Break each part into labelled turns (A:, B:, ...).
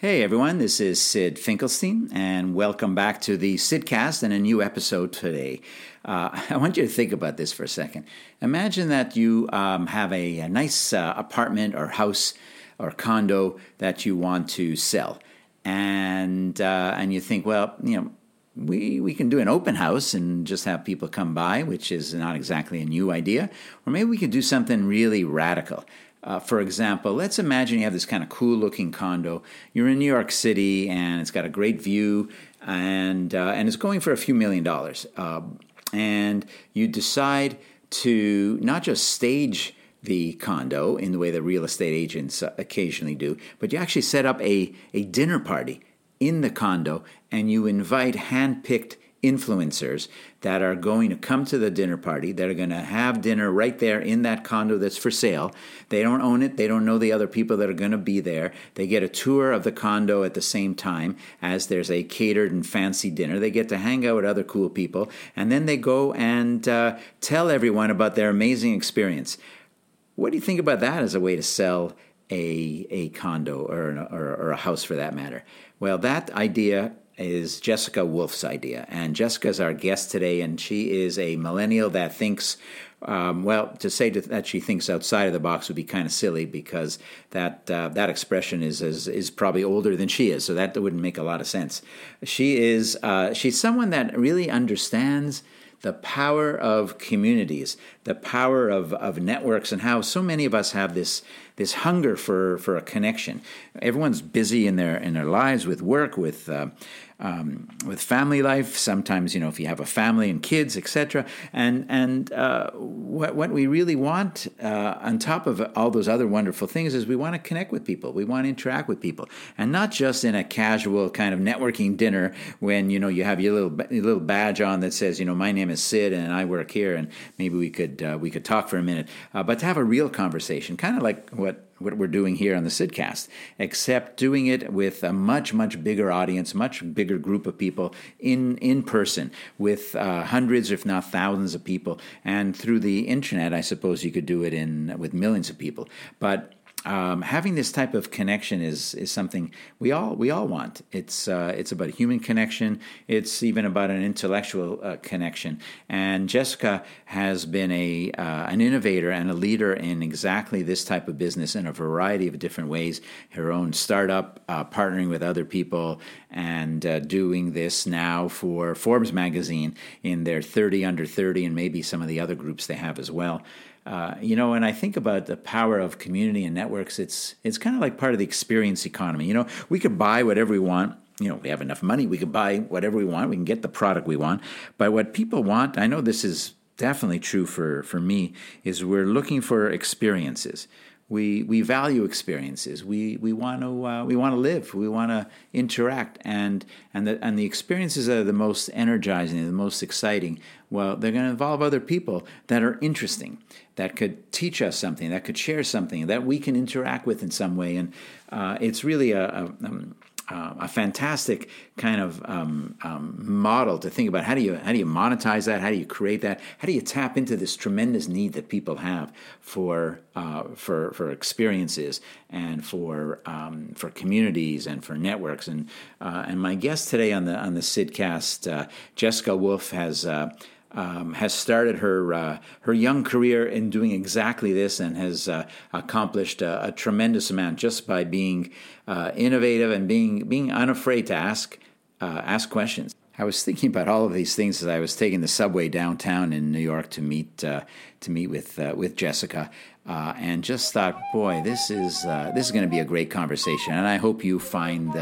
A: Hey everyone, this is Syd Finkelstein, and welcome back to the Sydcast and a new episode today. Uh, I want you to think about this for a second. Imagine that you um, have a, a nice uh, apartment or house or condo that you want to sell, and uh, and you think, well, you know, we, we can do an open house and just have people come by, which is not exactly a new idea. Or maybe we could do something really radical. Uh, for example, let's imagine you have this kind of cool looking condo. You're in New York City and it's got a great view and, uh, and it's going for a few million dollars. Uh, and you decide to not just stage the condo in the way that real estate agents occasionally do, but you actually set up a, a dinner party in the condo and you invite hand picked influencers that are going to come to the dinner party, that are going to have dinner right there in that condo that's for sale. They don't own it, they don't know the other people that are going to be there. They get a tour of the condo at the same time as there's a catered and fancy dinner. They get to hang out with other cool people, and then they go and uh, tell everyone about their amazing experience. What do you think about that as a way to sell a, a condo or, an, or, or a house for that matter? Well, that idea is Jessica Wolf's idea. And Jessica's our guest today, and she is a millennial that thinks, um, well, to say that she thinks outside of the box would be kind of silly because that uh, that expression is, is, is probably older than she is, so that wouldn't make a lot of sense. She is uh, she's someone that really understands the power of communities, the power of, of networks, and how so many of us have this this hunger for, for a connection. Everyone's busy in their in their lives with work, with uh, um, with family life. Sometimes, you know, if you have a family and kids, etc. And and uh, what what we really want, uh, on top of all those other wonderful things, is we want to connect with people. We want to interact with people, and not just in a casual kind of networking dinner when you know you have your little your little badge on that says, you know, my name is Syd and I work here, and maybe we could uh, we could talk for a minute, uh, but to have a real conversation, kind of like what what we're doing here on the Sydcast, except doing it with a much, much bigger audience, much bigger group of people in, in person with uh, hundreds, if not thousands of people. And through the internet, I suppose you could do it in with millions of people. But um, having this type of connection is is something we all we all want. It's uh, it's about a human connection. It's even about an intellectual uh, connection. And Jessica has been a uh, an innovator and a leader in exactly this type of business in a variety of different ways. Her own startup, uh, partnering with other people, and uh, doing this now for Forbes magazine in their 30 under 30, and maybe some of the other groups they have as well. Uh, you know, when I think about the power of community and networks, it's it's kind of like part of the experience economy. You know, we could buy whatever we want. You know, we have enough money. We could buy whatever we want. We can get the product we want. But what people want, I know this is definitely true for for me, is we're looking for experiences we we value experiences. We we want to uh, we want to live. We want to interact, and and the and the experiences that are the most energizing, the most exciting. Well, they're going to involve other people that are interesting, that could teach us something, that could share something, that we can interact with in some way. And uh, it's really a, a um, uh, a fantastic kind of um, um, model to think about how do you how do you monetize that? How do you create that? How do you tap into this tremendous need that people have for uh, for for experiences and for um, for communities and for networks? And uh, and my guest today on the on the Sydcast, uh, Jessica Wolf has. Um, has started her uh, her young career in doing exactly this and has uh, accomplished a, a, tremendous amount just by being uh, innovative and being being unafraid to ask uh, ask questions. I was thinking about all of these things as I was taking the subway downtown in New York to meet uh, to meet with uh, with Jessica, and just thought, boy, this is this is going to be a great conversation, and I hope you find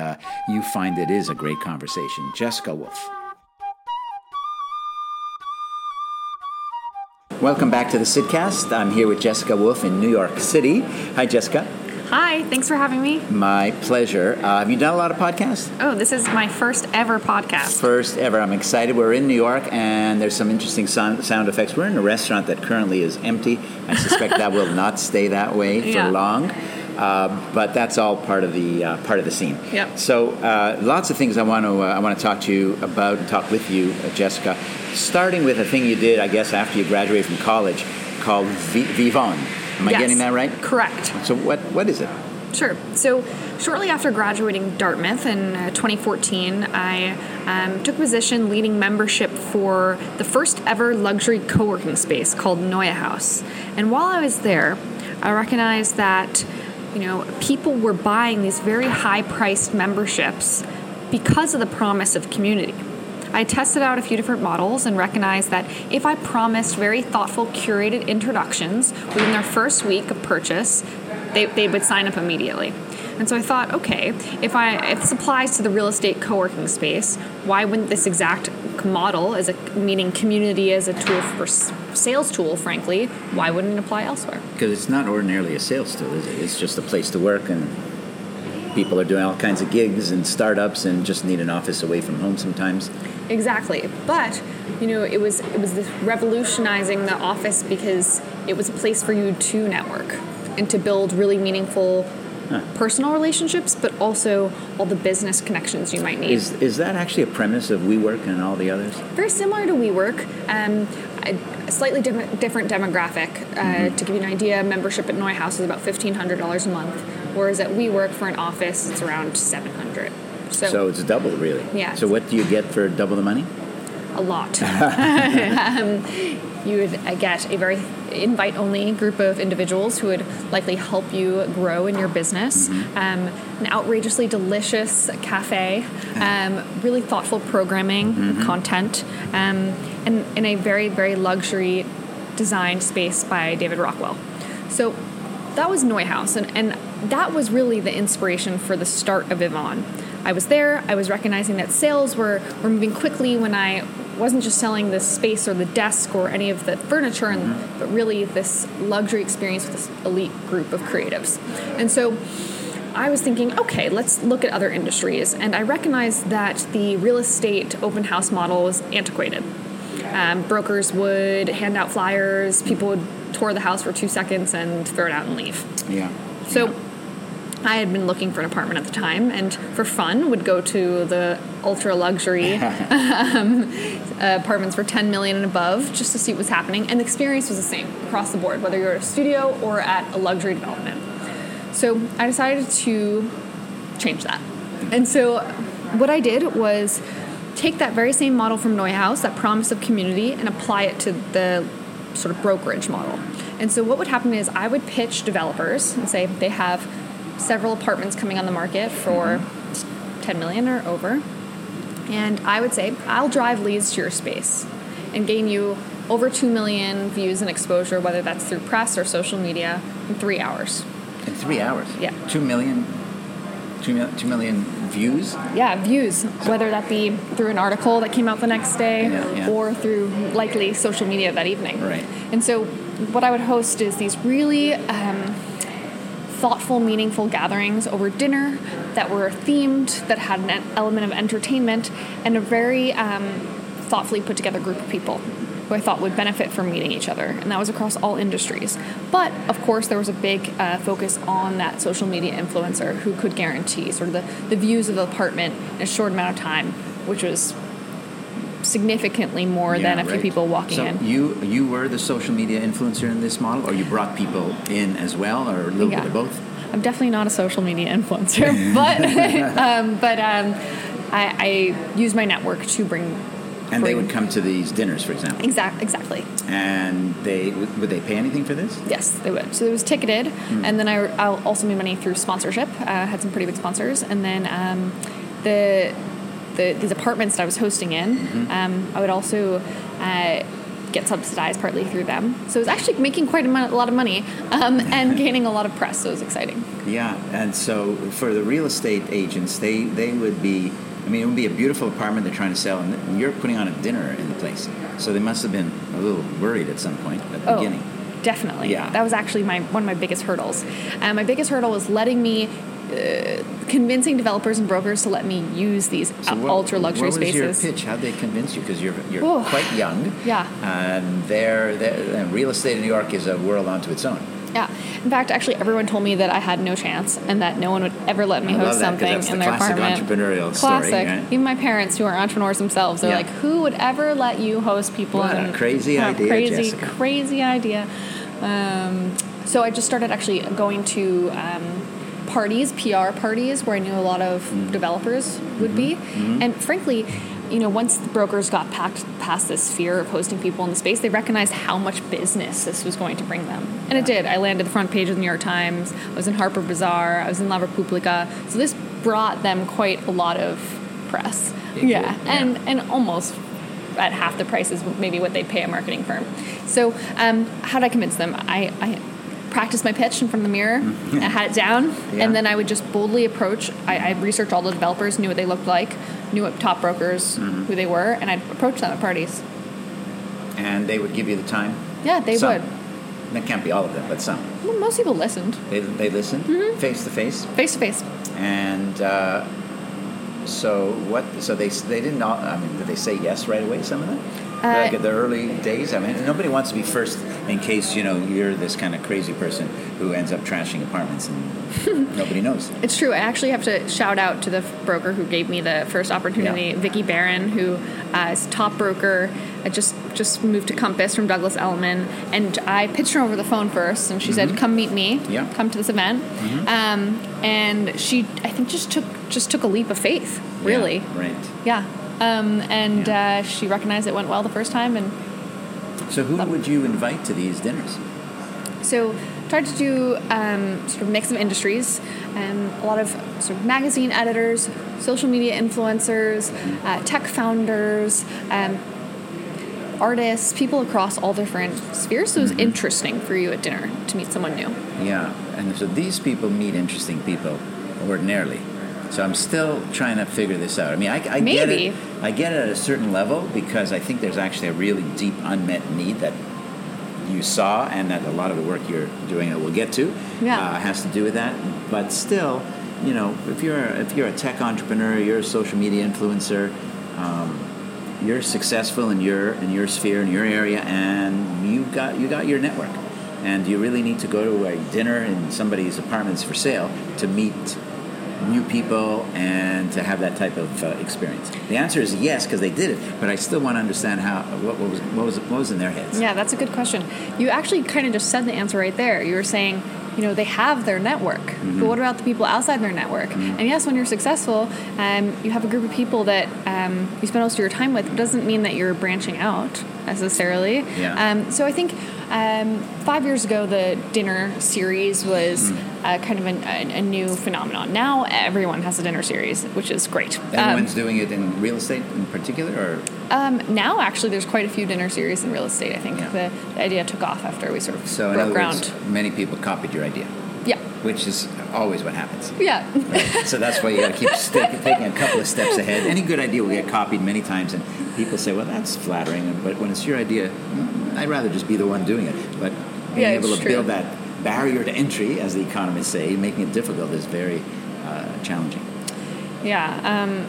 A: you find it is a great conversation. Jessica Wolf. Welcome back to the Sydcast. I'm here with Jessica Wolf in New York City. Hi, Jessica.
B: Hi, thanks for having me.
A: My pleasure. Uh, have you done a lot of podcasts?
B: Oh, this is my first ever podcast.
A: First ever. I'm excited. We're in New York and there's some interesting sound, sound effects. We're in a restaurant that currently is empty. I suspect that will not stay that way for yeah. long. Uh, but that's all part of the uh, part of the scene.
B: Yep.
A: So uh, lots of things I want to uh, I want to talk to you about and talk with you, uh, Jessica. Starting with a thing you did, I guess, after you graduated from college, called v- Vivon. Am I
B: yes.
A: getting that right?
B: Correct.
A: So what what is it?
B: Sure. So, shortly after graduating Dartmouth in uh, 2014, I um, took a position leading membership for the first ever luxury co working space called Neue House. And while I was there, I recognized that you know people were buying these very high priced memberships because of the promise of community. I tested out a few different models and recognized that if I promised very thoughtful, curated introductions within their first week of purchase, they, they would sign up immediately. And so I thought, okay, if I if this applies to the real estate co-working space, why wouldn't this exact model as a meaning community as a tool for sales tool, frankly, why wouldn't it apply elsewhere?
A: Because it's not ordinarily a sales tool, is it? It's just a place to work and people are doing all kinds of gigs and startups and just need an office away from home sometimes.
B: Exactly. But, you know, it was it was this revolutionizing the office because it was a place for you to network and to build really meaningful Huh. personal relationships, but also all the business connections you might need.
A: Is, is that actually a premise of WeWork and all the others?
B: Very similar to WeWork. Um, a slightly different, different demographic. Uh, mm-hmm. To give you an idea, membership at NeueHouse is about $1,500 a month, whereas at WeWork for an office, it's around 700
A: so, so it's double, really?
B: Yeah.
A: So what do you get for double the money?
B: A lot. um, you would uh, get a very invite only group of individuals who would likely help you grow in your business. Mm-hmm. Um, an outrageously delicious cafe, um, really thoughtful programming, mm-hmm. content, um, and in a very, very luxury designed space by David Rockwell. So that was NeueHouse, and, and that was really the inspiration for the start of Yvon. I was there, I was recognizing that sales were, were moving quickly when I wasn't just selling the space or the desk or any of the furniture, and, mm-hmm. but really this luxury experience with this elite group of creatives. And so I was thinking, okay, let's look at other industries. And I recognized that the real estate open house model was antiquated. Um, brokers would hand out flyers, people would tour the house for two seconds and throw it out and leave.
A: Yeah.
B: So
A: yeah.
B: I had been looking for an apartment at the time, and for fun, would go to the ultra luxury um, apartments for 10 million and above just to see what was happening. And the experience was the same across the board, whether you're at a studio or at a luxury development. So I decided to change that. And so what I did was take that very same model from NeueHouse, that promise of community, and apply it to the sort of brokerage model. And so what would happen is I would pitch developers and say they have several apartments coming on the market for mm-hmm. 10 million or over. And I would say, I'll drive leads to your space and gain you over 2 million views and exposure, whether that's through press or social media, in three hours.
A: In three hours?
B: Yeah.
A: 2 million? 2 million, 2 million views?
B: Yeah, views. Whether that be through an article that came out the next day
A: yeah, yeah.
B: or through likely social media that evening.
A: Right.
B: And so, what I would host is these really um, thoughtful, meaningful gatherings over dinner that were themed, that had an element of entertainment, and a very um, thoughtfully put together group of people who I thought would benefit from meeting each other. And that was across all industries. But of course, there was a big uh, focus on that social media influencer who could guarantee sort of the, the views of the apartment in a short amount of time, which was significantly more yeah, than a right. few people walking
A: so
B: in.
A: You you were the social media influencer in this model, or you brought people in as well, or a little yeah. bit of both?
B: I'm definitely not a social media influencer, but um, but um, I, I use my network to bring.
A: And they would come to these dinners, for example.
B: Exactly. Exactly.
A: And they would they pay anything for this?
B: Yes, they would. So it was ticketed, mm. and then I, I'll also made money through sponsorship. Uh, had some pretty big sponsors, and then um, the the, these apartments that I was hosting in, mm-hmm. um, I would also uh, get subsidized partly through them. So it was actually making quite a, a lot of money um, and gaining a lot of press. So it was exciting.
A: Yeah, and so for the real estate agents, they they would be. I mean, it would be a beautiful apartment they're trying to sell, and you're putting on a dinner in the place. So they must have been a little worried at some point at the
B: oh,
A: beginning.
B: Definitely.
A: Yeah.
B: That was actually my one of my biggest hurdles. Um, my biggest hurdle was letting me uh, convincing developers and brokers to let me use these so what, ultra luxury
A: spaces.
B: What
A: was your pitch? How'd they convince you? Because you're you're quite young.
B: Yeah.
A: And there, uh, real estate in New York is a world unto its own.
B: Yeah. In fact, actually, everyone told me that I had no chance and that no one would ever let me
A: I
B: host
A: that,
B: something
A: in
B: their
A: classic
B: apartment.
A: entrepreneurial
B: classic.
A: story. Right?
B: Even my parents, who are entrepreneurs themselves, they're
A: yeah.
B: like, "Who would ever let you host people?"
A: What
B: in,
A: a crazy idea,
B: Crazy,
A: Jessica.
B: crazy idea. Um, so I just started actually going to. Um, parties, PR parties, where I knew a lot of
A: Mm-hmm.
B: developers would be. And frankly, you know, once the brokers got packed past this fear of hosting people in the space, they recognized how much business this was going to bring them. And it did. I landed the front page of the New York Times. I was in Harper Bazaar. I was in La Repubblica. So this brought them quite a lot of press. Yeah.
A: yeah.
B: And and almost at half the price is maybe what they'd pay a marketing firm. So um, how did I convince them? I, I practiced my pitch in front of the mirror. I had it down,
A: Mm-hmm. Yeah.
B: and then I would just boldly approach. I, I researched all the developers, knew what they looked like, knew what top brokers
A: Mm-hmm.
B: who they were, and I'd approach them at parties.
A: And they would give you the time.
B: Yeah, they
A: Some.
B: would.
A: That can't be all of them, but some.
B: Well, most people listened
A: They they listen
B: Mm-hmm.
A: face to face.
B: face to face.
A: And uh, so what? So they they didn't. All, I mean, did they say yes right away? Some of them.
B: Uh,
A: like at the early days. I mean, nobody wants to be first in case you know you're this kind of crazy person who ends up trashing apartments and nobody knows.
B: It's true. I actually have to shout out to the broker who gave me the first opportunity,
A: Yeah.
B: Vickey Barron, who uh, is top broker. I just just moved to Compass from Douglas Elliman, and I pitched her over the phone first, and she said, "Come meet me.
A: Mm-hmm. Yeah.
B: Come to this event." Um, and she, I think, just took just took a leap of faith. Really,
A: Yeah, right.
B: yeah. Um, and
A: Yeah.
B: Uh, she recognized it went well the first time, and
A: So who would you invite to these dinners?
B: So tried to do um, sort of mix of industries, um, a lot of sort of magazine editors, social media influencers, uh, tech founders, um, artists, people across all different spheres. So it was interesting for you at dinner to meet someone new.
A: Yeah, and so these people meet interesting people ordinarily. So I'm still trying to figure this out. I mean, I, I get it. I get it at a certain level because I think there's actually a really deep unmet need that you saw, and that a lot of the work you're doing that we'll get to
B: Yeah.
A: uh, has to do with that. But still, you know, if you're if you're a tech entrepreneur, you're a social media influencer. Um, you're successful in your in your sphere in your area, and you got you got your network. And you really need to go to a dinner in somebody's apartments for sale to meet new people and to have that type of uh, experience. The answer is yes because they did it, but I still want to understand how what, what was what was what was in their heads.
B: Yeah, that's a good question. You actually kind of just said the answer right there. You were saying, you know, they have their network, but what about the people outside their network? And yes, when you're successful, um, you have a group of people that um, you spend most of your time with. It doesn't mean that you're branching out necessarily.
A: Yeah.
B: Um, so I think um, five years ago, the dinner series was uh, kind of an, a, a new phenomenon. Now everyone has a dinner series, which is great. Um,
A: Everyone's doing it in real estate in particular, or
B: um, now, actually, there's quite a few dinner series in real estate. I think
A: Yeah.
B: the, the idea took off after we sort of
A: so in
B: broke
A: other
B: ground.
A: words, many people copied your idea,
B: Yeah,
A: which is always what happens.
B: yeah,
A: so that's why you got to keep sta- taking a couple of steps ahead. Any good idea will get copied many times, and people say, "Well, that's flattering," but when it's your idea, mm, I'd rather just be the one doing it. But being
B: Yeah,
A: able to
B: true.
A: build that barrier to entry, as the economists say, making it difficult is very uh, challenging.
B: yeah. Um,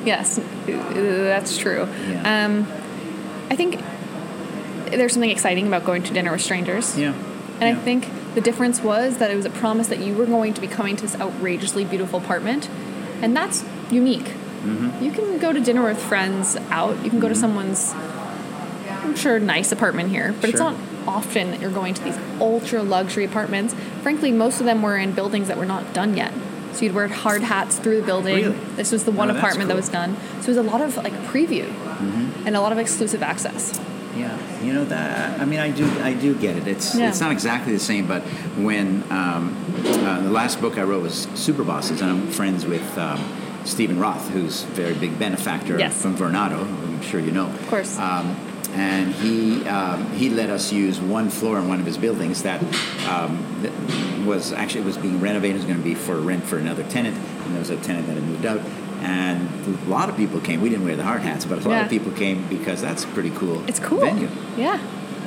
B: yes, that's true.
A: Yeah.
B: Um, I think there's something exciting about going to dinner with strangers.
A: Yeah,
B: And I think the difference was that it was a promise that you were going to be coming to this outrageously beautiful apartment, and that's unique.
A: Mm-hmm.
B: You can go to dinner with friends out. You can go to someone's, I'm sure, nice apartment here, but it's not often that you're going to these ultra luxury apartments. Frankly, most of them were in buildings that were not done yet. So you'd wear hard hats through the building.
A: Really?
B: This was the one
A: that's
B: apartment that was done. So it was a lot of like preview
A: Mm-hmm.
B: and a lot of exclusive access.
A: Yeah, you know that. I mean, I do, I do get it. It's
B: Yeah.
A: it's not exactly the same, but when um, uh, the last book I wrote was Super Bosses, and I'm friends with um, Steven Roth, who's a very big benefactor
B: Yes.
A: from Vornado. I'm sure you know.
B: Of course.
A: Um, and he um, he let us use one floor in one of his buildings that um, that was actually it was being renovated. It was going to be for rent for another tenant, and there was a tenant that had moved out. And a lot of people came. We didn't wear the hard hats, but a lot
B: Yeah.
A: of people came because that's a pretty cool.
B: It's cool.
A: venue.
B: Yeah.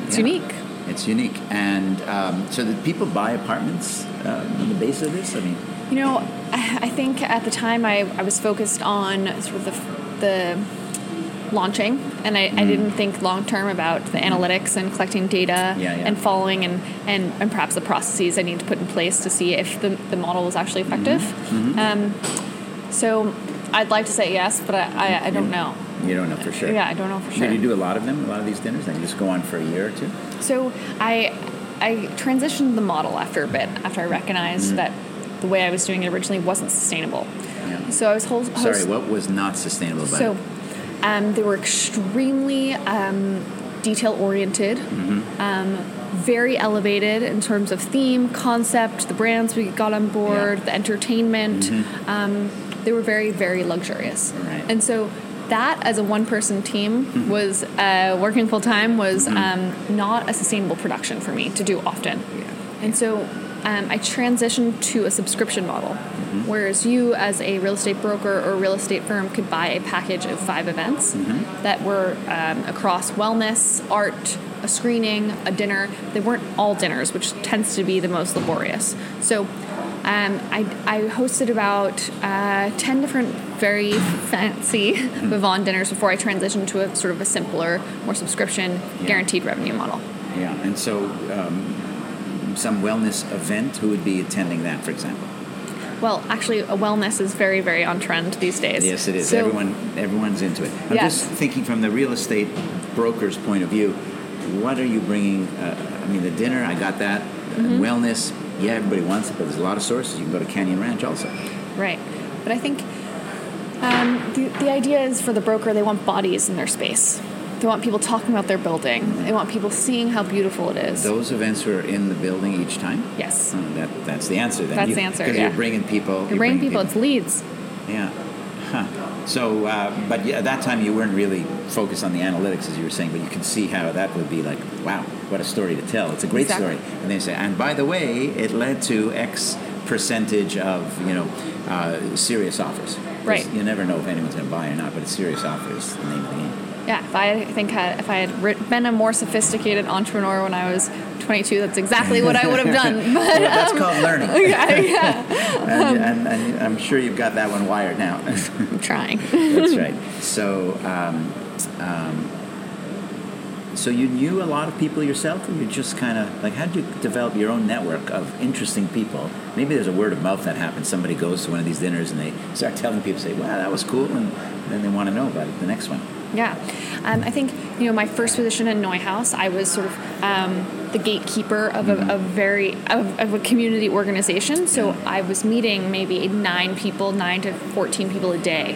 B: It's
A: Yeah.
B: unique.
A: It's unique. And um, so, did people buy apartments uh, on the base of this? I mean,
B: You know, I I think at the time I, I was focused on sort of the, the launching, and I, I didn't think long term about the analytics and collecting data
A: Yeah, yeah.
B: and following and, and, and perhaps the processes I need to put in place to see if the, the model was actually effective.
A: Mm-hmm.
B: Um, so I'd like to say yes, but I, I, I don't know.
A: you don't know for sure.
B: Yeah, I don't know for sure.
A: Did you do a lot of them? A lot of these dinners? They just go on for a year or two?
B: So I I transitioned the model after a bit after I recognized
A: Mm-hmm.
B: that the way I was doing it originally wasn't sustainable.
A: Yeah.
B: So I was whole, host-
A: Sorry, what was not sustainable
B: so
A: it?
B: Um, they were extremely um, detail oriented,
A: Mm-hmm.
B: um, very elevated in terms of theme, concept, the brands we got on board,
A: Yeah. Mm-hmm.
B: the entertainment. Um, they were very, very luxurious.
A: Right.
B: And so that as a one person team was uh, working full time was um, not a sustainable production for me to do often.
A: Yeah.
B: And so um, I transitioned to a subscription model, whereas you, as a real estate broker or real estate firm, could buy a package of five events that were um, across wellness, art, a screening, a dinner. They weren't all dinners, which tends to be the most laborious. So um, I, I hosted about uh, 10 different very fancy Vivon dinners before I transitioned to a sort of a simpler, more subscription,
A: Yeah.
B: guaranteed revenue model.
A: Yeah, and so um, some wellness event, who would be attending that, for example?
B: Well, actually, a wellness is very, very on trend these days.
A: Yes, it is.
B: So-
A: Everyone, everyone's into it. I'm
B: Yes.
A: just thinking from the real estate broker's point of view. What are you bringing? Uh, I mean, the dinner, I got that.
B: Mm-hmm.
A: Wellness, yeah, everybody wants it, but there's a lot of sources. You can go to Canyon Ranch also.
B: Right. But I think um, the, the idea is for the broker, they want bodies in their space. They want people talking about their building. They want people seeing how beautiful it is.
A: Those events are in the building each time.
B: yes.
A: Oh, that, that's the answer. Then
B: That's
A: You-
B: the answer,
A: Because
B: yeah.
A: you're bringing people.
B: You're bringing people, it's leads.
A: Yeah. Huh. So, uh, but at that time you weren't really focused on the analytics, as you were saying, but you can see how that would be like, wow, what a story to tell. It's a great
B: Exactly.
A: story. And they say, and by the way, it led to X percentage of, you know, uh, serious offers.
B: Right.
A: You never know if anyone's going to buy or not, but a serious offers, the name of the game.
B: Yeah, if I think had, if I had been a more sophisticated entrepreneur when I was 22, that's exactly what I would have done. But
A: Well, that's called learning.
B: yeah, yeah,
A: and, and, and I'm sure you've got that one wired now.
B: I'm trying.
A: That's right. So, um, um, so you knew a lot of people yourself, or you just kind of like how did you develop your own network of interesting people? Maybe there's a word of mouth that happens. Somebody goes to one of these dinners and they start telling people, say, "Wow, that was cool," and then they want to know about it the next one.
B: Yeah, um, I think you know my first position in NeueHouse, I was sort of um, the gatekeeper of a, a very of, of a community organization. So I was meeting maybe nine people, nine to fourteen people a day,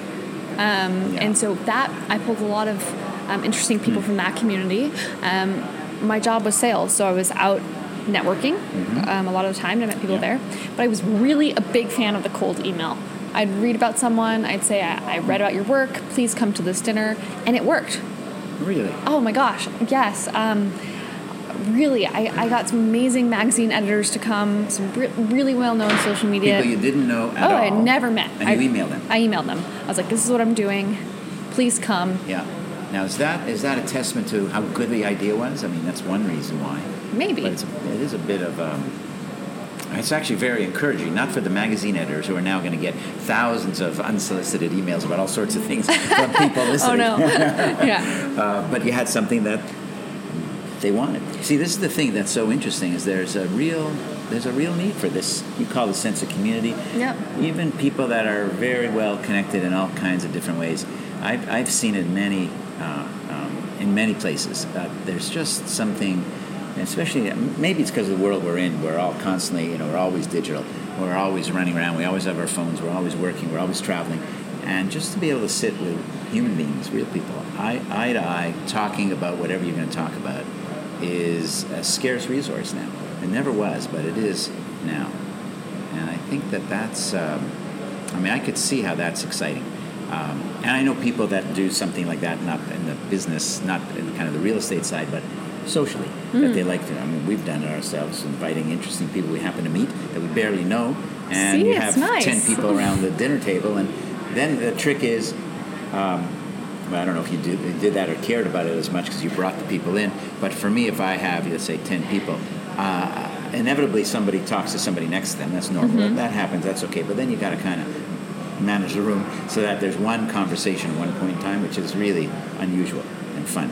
B: um,
A: Yeah.
B: and so that I pulled a lot of um, interesting people from that community. Um, my job was sales, so I was out networking um, a lot of the time. and I met people
A: Yeah.
B: there, but I was really a big fan of the cold email. I'd read about someone. I'd say, I, I read about your work. Please come to this dinner. And it worked.
A: Really?
B: Oh my gosh. Yes. Um, really, I, I got some amazing magazine editors to come, some re- really well known social media.
A: People you didn't know at
B: oh,
A: all.
B: I never met.
A: And
B: I,
A: you emailed them.
B: I emailed them. I was like, this is what I'm doing. Please come.
A: Yeah. Now is that is that a testament to how good the idea was? I mean, that's one reason why.
B: Maybe.
A: But it's, it is a bit of. Um, it's actually very encouraging, not for the magazine editors who are now going to get thousands of unsolicited emails about all sorts of things from people listening.
B: oh no. yeah.
A: Uh, but you had something that they wanted. See, this is the thing that's so interesting: is there's a real there's a real need for this. You call it a sense of community.
B: Yep.
A: Even people that are very well connected in all kinds of different ways. I've, I've seen it many uh, um, in many places. Uh, there's just something, especially maybe it's because of the world we're in. We're all constantly, you know, we're always digital. We're always running around. We always have our phones. We're always working. We're always traveling. And just to be able to sit with human beings, real people, eye, eye to eye, talking about whatever you're going to talk about, is a scarce resource now. It never was, but it is now. And I think that that's, um, I mean, I could see how that's exciting. Um, and I know people that do something like that, not in the business, not in kind of the real estate side, but socially, that they like to. I mean, we've done it ourselves, inviting interesting people we happen to meet that we barely know, and
B: See,
A: you have
B: nice.
A: ten people around the dinner table, and then the trick is. Um, well, I don't know if you did, you did that or cared about it as much because you brought the people in. But for me, if I have, let's say, 10 people, uh, inevitably somebody talks to somebody next to them. That's normal.
B: Mm-hmm.
A: That happens. That's okay. But then you got to kind of manage the room so that there's one conversation at one point in time, which is really unusual and fun.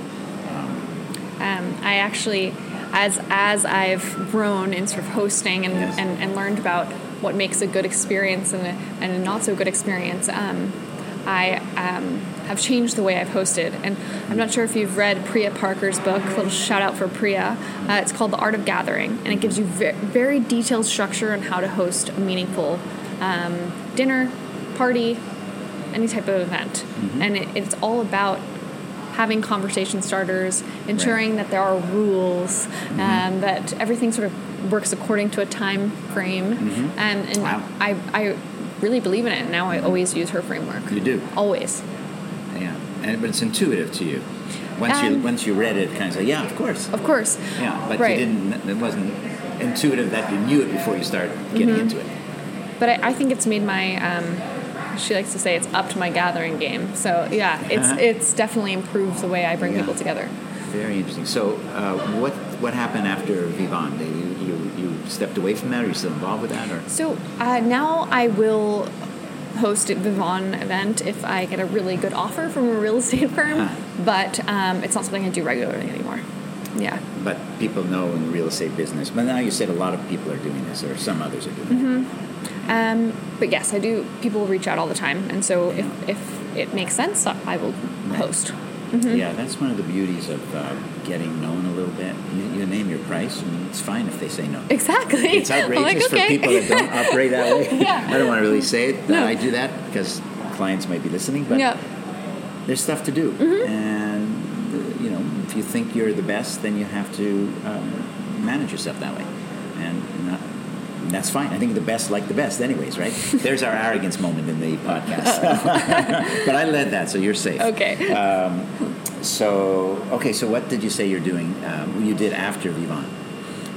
B: Um, I actually, as as I've grown in sort of hosting and,
A: Yes.
B: and, and learned about what makes a good experience and a, and a not so good experience, um, I um, have changed the way I've hosted. And I'm not sure if you've read Priya Parker's book, a little shout out for Priya. Uh, it's called The Art of Gathering, and it gives you ve- very detailed structure on how to host a meaningful um, dinner, party, any type of event. And it, it's all about having conversation starters, ensuring that there are rules, um, that everything sort of works according to a time frame. Um, and
A: Wow.
B: I, I really believe in it. and Now I always use her framework.
A: You do.
B: Always.
A: Yeah, and but it's intuitive to you. Once you
B: Um,
A: once you read it, kind of say, yeah, of course.
B: Of course.
A: Yeah, but
B: right.
A: you didn't. It wasn't intuitive that you knew it before you start getting
B: Mm-hmm.
A: into it.
B: But I, I think it's made my. She likes to say it's up to my gathering game. So yeah, it's
A: Uh-huh.
B: it's definitely improved the way I bring
A: Yeah.
B: people together.
A: Very interesting. So, uh, what what happened after Vivant? You, you you stepped away from that, or are you still involved with that, or?
B: So uh, now I will host a Vivon event if I get a really good offer from a real estate firm,
A: Huh.
B: but um, it's not something I do regularly anymore. Yeah.
A: But people know in the real estate business. But now you said a lot of people are doing this, or some others are doing it.
B: Um, but yes, I do. People reach out all the time, and so if, if it makes sense, I will post. Mm-hmm.
A: Yeah, that's one of the beauties of uh, getting known a little bit. You, you name your price, and it's fine if they say no.
B: Exactly.
A: It's outrageous
B: like,
A: for people that don't operate that way.
B: Yeah.
A: I don't want to really say it that
B: No.
A: I do that because clients might be listening, but
B: yeah.
A: there's stuff to do.
B: Mm-hmm.
A: And, uh, you know, if you think you're the best, then you have to um, manage yourself that way. And not, and that's fine. I think the best like the best, anyways, right? There's our arrogance moment in the podcast. but I led that, so you're safe.
B: Okay.
A: So, okay, so what did you say you're doing? Um, you did after Vivant.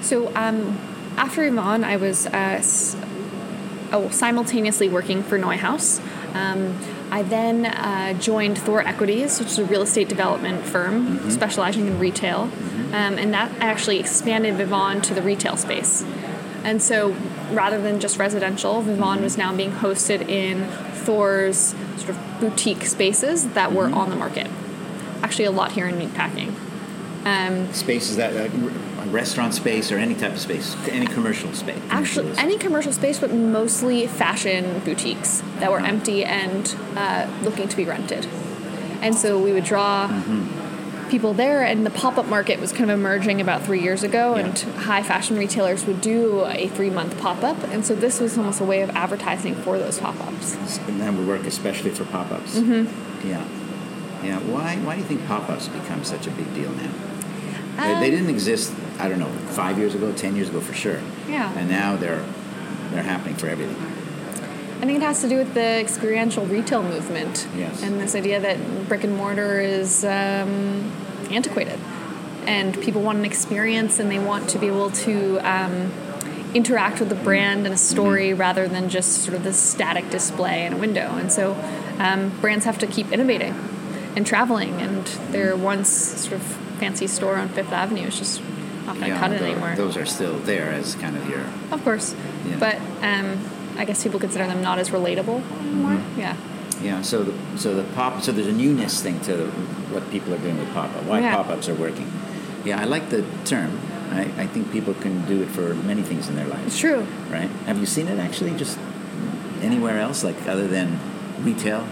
B: So um, after Yvonne, I was uh, s- oh, simultaneously working for NeueHouse. Um, I then uh, joined Thor Equities, which is a real estate development firm specializing in retail, um, and that actually expanded Vivon to the retail space. And so, rather than just residential, Vivon was now being hosted in Thor's sort of boutique spaces that were on the market. Actually, a lot here in meatpacking. Um,
A: Space is that uh, restaurant space or any type of space, any commercial space?
B: Actually, any commercial space, but mostly fashion boutiques that were empty and uh, looking to be rented. And so we would draw people there, and the pop up market was kind of emerging about three years ago,
A: Yeah.
B: and high fashion retailers would do a three month pop up. And so this was almost a way of advertising for those pop ups.
A: And that would work especially for pop-ups.
B: Mm-hmm.
A: Yeah, yeah. Why? Why do you think pop-ups become such a big deal now? they,
B: Um,
A: they didn't exist. I don't know, five years ago, ten years ago, for sure.
B: Yeah.
A: And now they're they're happening for everything.
B: I think it has to do with the experiential retail movement
A: Yes.
B: and this idea that brick and mortar is um, antiquated, and people want an experience and they want to be able to um, interact with the brand and a story rather than just sort of this static display in a window. And so, um, brands have to keep innovating and traveling, and their once sort of fancy store on Fifth Avenue is just not going to cut it anymore.
A: Those are still there as kind of your
B: Of course.
A: Yeah.
B: But um, I guess people consider them not as relatable anymore.
A: Mm-hmm.
B: Yeah.
A: yeah. So the so the pop so there's a newness thing to what people are doing with pop-up. Why
B: Yeah.
A: pop-ups are working. Yeah, I like the term. I, I think people can do it for many things in their lives.
B: It's true.
A: right? Have you seen it actually just anywhere else, like other than retail?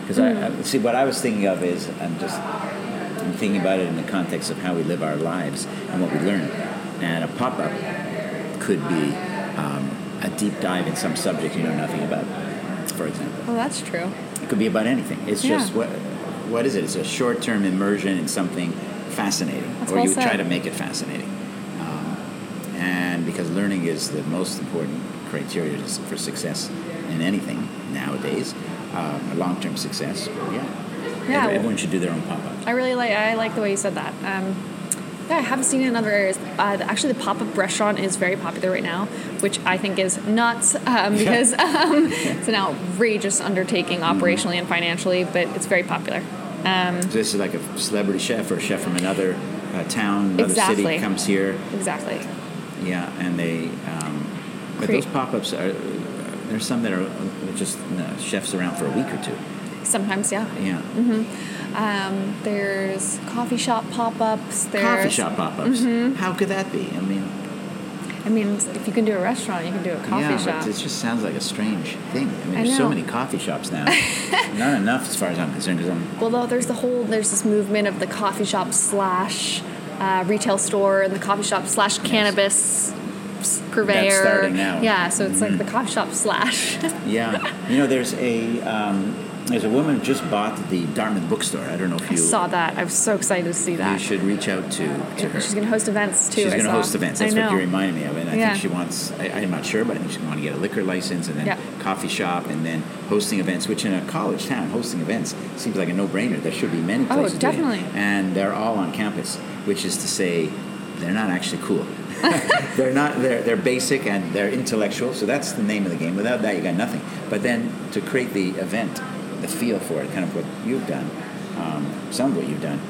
A: Because I, I see what I was thinking of is I'm just I'm thinking about it in the context of how we live our lives and what we learn. And a pop up could be um, a deep dive in some subject you know nothing about, for example.
B: Well, that's true.
A: It could be about anything. It's
B: Yeah.
A: just what what is it? It's a short term immersion in something fascinating,
B: That's
A: or
B: well
A: you try to make it fascinating. Um, and because learning is the most important criteria for success in anything nowadays, um, long term success. Yeah,
B: Yeah,
A: everyone should do their own pop up.
B: I really like. I like the way you said that. Um, yeah, I haven't seen it in other areas. Uh, actually, the pop-up restaurant is very popular right now, which I think is nuts um, because um, it's an outrageous undertaking operationally and financially, but it's very popular. Um,
A: So this is like a celebrity chef or a chef from another uh, town, another
B: Exactly.
A: city comes here.
B: exactly.
A: Yeah, and they. Um, but
B: Create-
A: those pop ups are. There's some that are uh, just uh, chefs around for a week or two.
B: Sometimes, yeah.
A: Yeah.
B: Um, there's coffee shop pop-ups.
A: Coffee shop pop ups. How could that be? I mean,
B: I mean, if you can do a restaurant, you can do a coffee
A: yeah,
B: shop.
A: but it just sounds like a strange thing. I mean,
B: I
A: there's so many coffee shops now. Not enough, as far as I'm concerned. 'cause I'm,
B: Well, though there's the whole there's this movement of the coffee shop slash uh, retail store and the coffee shop slash cannabis purveyor.
A: starting now. Mm-hmm.
B: Yeah, so it's like the coffee shop slash.
A: yeah, you know, there's a um, there's a woman who just bought the Dartmouth bookstore. I don't know if
B: I
A: you
B: saw that. I was so excited to see that.
A: you should reach out to to her.
B: She's going to host events too.
A: She's going to host events.
B: I
A: That's what you reminded me of. And I
B: Yeah.
A: think she wants, I, I'm not sure, but I think she's going to get a liquor license and then
B: Yeah.
A: coffee shop and then hosting events, which in a college town, hosting events seems like a no brainer. There should be many
B: Oh,
A: places. doing
B: definitely.
A: And they're all on campus, which is to say, they're not actually cool. they're not. They're they're basic and they're intellectual. So that's the name of the game. Without that, you got nothing. But then to create the event, the feel for it, kind of what you've done, um, some of what you've done,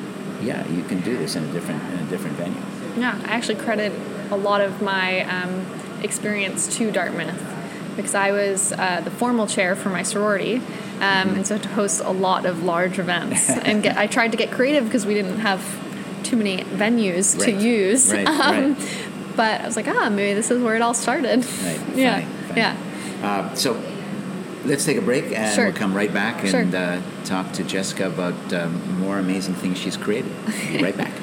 A: yeah, you can do this in a different in a different venue.
B: Yeah, I actually credit a lot of my um, experience to Dartmouth because I was uh, the formal chair for my sorority, um,
A: Mm-hmm.
B: and so to host a lot of large events. and get, I tried to get creative because we didn't have too many venues to use.
A: Right,
B: Um,
A: right.
B: But I was like, ah, maybe this is where it all started.
A: Right.
B: yeah,
A: funny, funny.
B: yeah.
A: Uh, so let's take a break and
B: Sure.
A: we'll come right back
B: Sure.
A: and uh, talk to Jessica about um, more amazing things she's created. Be right back.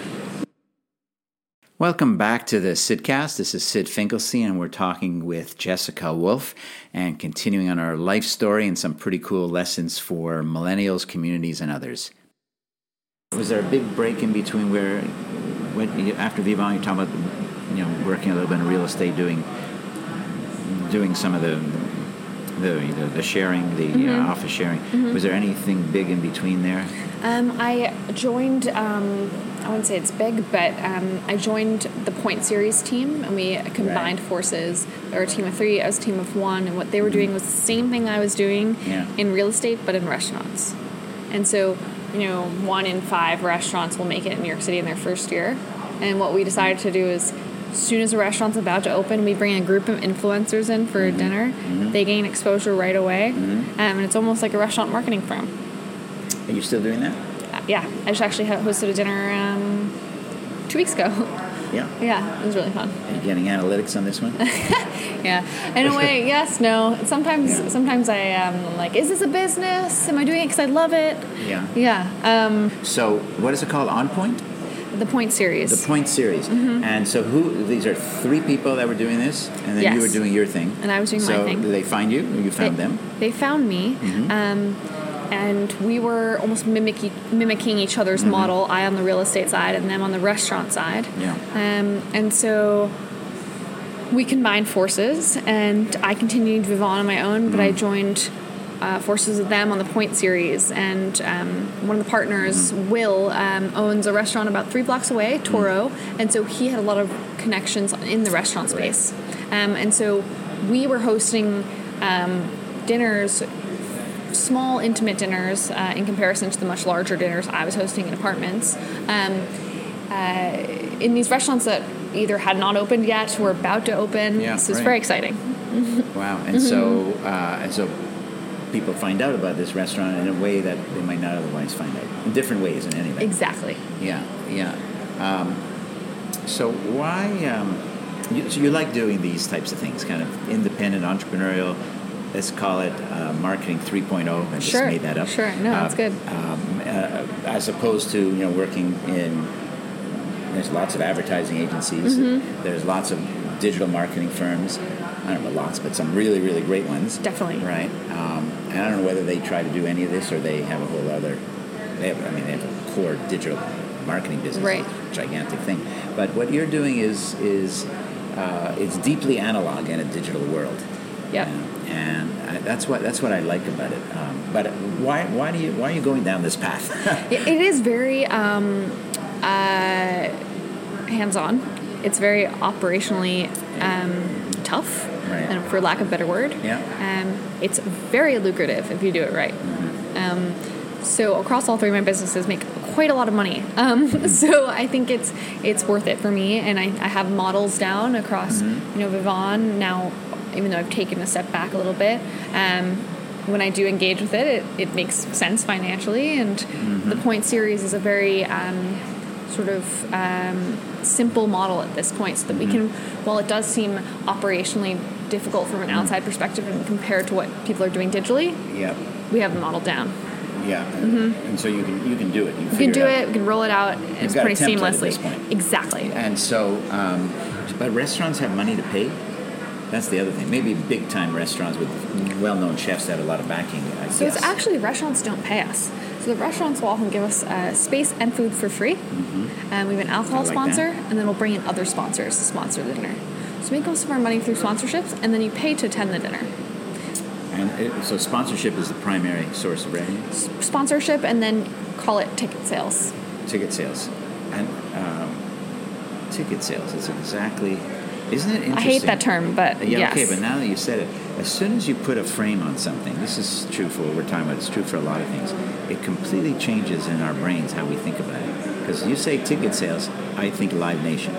A: Welcome back to the Sydcast. This is Syd Finkelstein, and we're talking with Jessica Wolf and continuing on our life story and some pretty cool lessons for millennials, communities, and others. Was there a big break in between where, when, you- after Vivant, you're talking about, you know, working a little bit in real estate, doing, doing some of the, the, the, the sharing, the uh, office sharing. Was there anything big in between there?
B: Um, I joined, um, I wouldn't say it's big, but um, I joined the Point Series team and we combined
A: Right.
B: forces. Or a team of three, I was a team of one, and what they were doing was the same thing I was doing
A: Yeah.
B: in real estate, but in restaurants. And so, you know, one in five restaurants will make it in New York City in their first year. And what we decided to do is, soon as a restaurant's about to open, we bring a group of influencers in for a dinner. They gain exposure right away, um, and it's almost like a restaurant marketing firm.
A: Are you still doing that?
B: Uh, yeah, I just actually hosted a dinner um, two weeks ago.
A: Yeah.
B: yeah, it was really fun.
A: Are you getting analytics on this one?
B: Yeah, in a way, yes, no. Sometimes,
A: Yeah.
B: sometimes I am like, is this a business? Am I doing it because I love it?
A: yeah.
B: Yeah. Um,
A: So, what is it called? On Point?
B: The Point series.
A: The Point series. And so, who? These are three people that were doing this, and then you were doing your thing.
B: And I was doing my
A: so
B: thing.
A: did they find you? You found
B: they,
A: them?
B: They found me, um, and we were almost mimicking mimicking each other's model. I on the real estate side, and them on the restaurant side.
A: Yeah.
B: Um, and so we combined forces, and I continued Vivon on my own, but I joined. Uh, forces with them on the Point series, and um, one of the partners, Will, um, owns a restaurant about three blocks away, Toro, and so he had a lot of connections in the restaurant space, um, and so we were hosting um, dinners small, intimate dinners uh, in comparison to the much larger dinners I was hosting in apartments. Um, uh, in these restaurants that either had not opened yet or were about to open.
A: Yeah,
B: so it's
A: right.
B: very exciting.
A: Wow. And
B: Mm-hmm.
A: so, uh, and so, people find out about this restaurant in a way that they might not otherwise find out. In different ways, in any way.
B: Exactly.
A: Yeah. Yeah. Um, so why? Um, you, so you like doing these types of things, kind of independent, entrepreneurial. Let's call it uh, marketing 3.0. I just
B: Sure,
A: made that up.
B: sure. No, that's
A: Uh,
B: good.
A: Um, uh, as opposed to you know working in there's lots of advertising agencies.
B: Mm-hmm.
A: There's lots of digital marketing firms. I don't know lots, but some really, really great ones.
B: Definitely.
A: Right. Um, and I don't know whether they try to do any of this or they have a whole other. They have, I mean, they have a core digital marketing business.
B: Right.
A: Gigantic thing. But what you're doing is is uh, it's deeply analog in a digital world.
B: Yep.
A: And, and I, that's what that's what I like about it. Um, but why why do you why are you going down this path?
B: It, it is very um, uh, hands-on. It's very operationally um, tough,
A: Right.
B: and for lack of a better word.
A: Yeah.
B: Um, it's very lucrative if you do it right. Um, so across all three of my businesses, make quite a lot of money. Um, so I think it's it's worth it for me, and I, I have models down across you know Vivon now. Even though I've taken a step back a little bit, um, when I do engage with it, it, it makes sense financially. And the Point series is a very um, sort of um, simple model at this point so that we can, while it does seem operationally difficult from an outside perspective and compared to what people are doing digitally,
A: Yeah.
B: we have the model down.
A: Yeah. And, and so you can you can do it. You,
B: We can do it, we can roll it out, it's
A: a
B: pretty seamlessly. Exactly.
A: And so, um, but restaurants have money to pay. That's the other thing. Maybe big time restaurants with well known chefs that have a lot of backing. I
B: So
A: guess.
B: it's actually restaurants don't pay us. So the restaurants will often give us uh, space and food for free. And we have an alcohol
A: Mm-hmm. Like
B: sponsor,
A: that.
B: and then we'll bring in other sponsors to sponsor the dinner. So we make most of our money through sponsorships, and then you pay to attend the dinner.
A: And it, so sponsorship is the primary source of revenue.
B: S- Sponsorship, and then call it ticket sales.
A: Ticket sales, and um, ticket sales. It's exactly. Isn't it interesting?
B: I hate that term, but
A: Yeah,
B: yes.
A: okay, but now that you said it, as soon as you put a frame on something, this is true for what we're talking about, it's true for a lot of things, it completely changes in our brains how we think about it. Because you say ticket sales, I think Live Nation.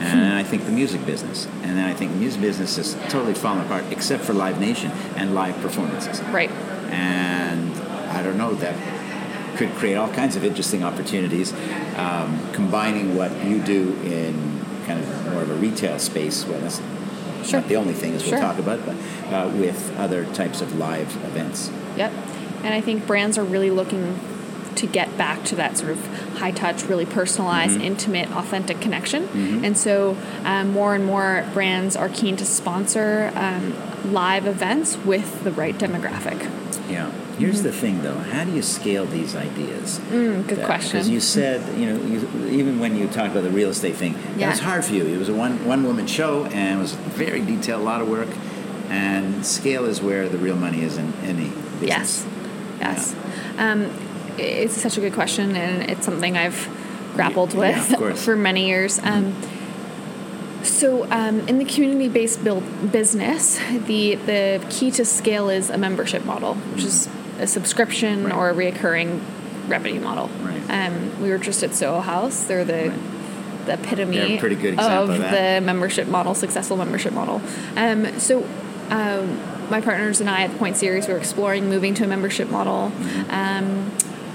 A: And then I think the music business. And then I think the music business is totally falling apart, except for Live Nation and live performances.
B: right.
A: And I don't know, that could create all kinds of interesting opportunities, um, combining what you do in kind of more of a retail space. Well, that's
B: Sure.
A: not the only thing as we'll
B: Sure.
A: talk about, but uh, with other types of live events.
B: Yep. And I think brands are really looking to get back to that sort of high touch, really personalized,
A: Mm-hmm.
B: intimate, authentic connection. And so um, more and more brands are keen to sponsor um, live events with the right demographic.
A: Yeah. Here's the thing, though. How do you scale these ideas?
B: Mm, good question.
A: Because you said, you know, you, even when you talked about the real estate thing, that was hard for you. It was a one one woman show, and it was very detailed, a lot of work. And scale is where the real money is in any business.
B: Yes. Yes. Um, it's such a good question, and it's something I've grappled
A: Yeah,
B: with
A: course.
B: for many years. Um, so, um, in the community-based build business, the the key to scale is a membership model, which is a subscription
A: Right.
B: or a reoccurring revenue model.
A: Right.
B: Um, we were just at Soho House. They're the
A: Right.
B: the epitome
A: pretty good
B: of
A: of
B: the membership model, successful membership model. Um, so, um, my partners and I at the Point Series were exploring moving to a membership model.
A: Mm-hmm.
B: Um,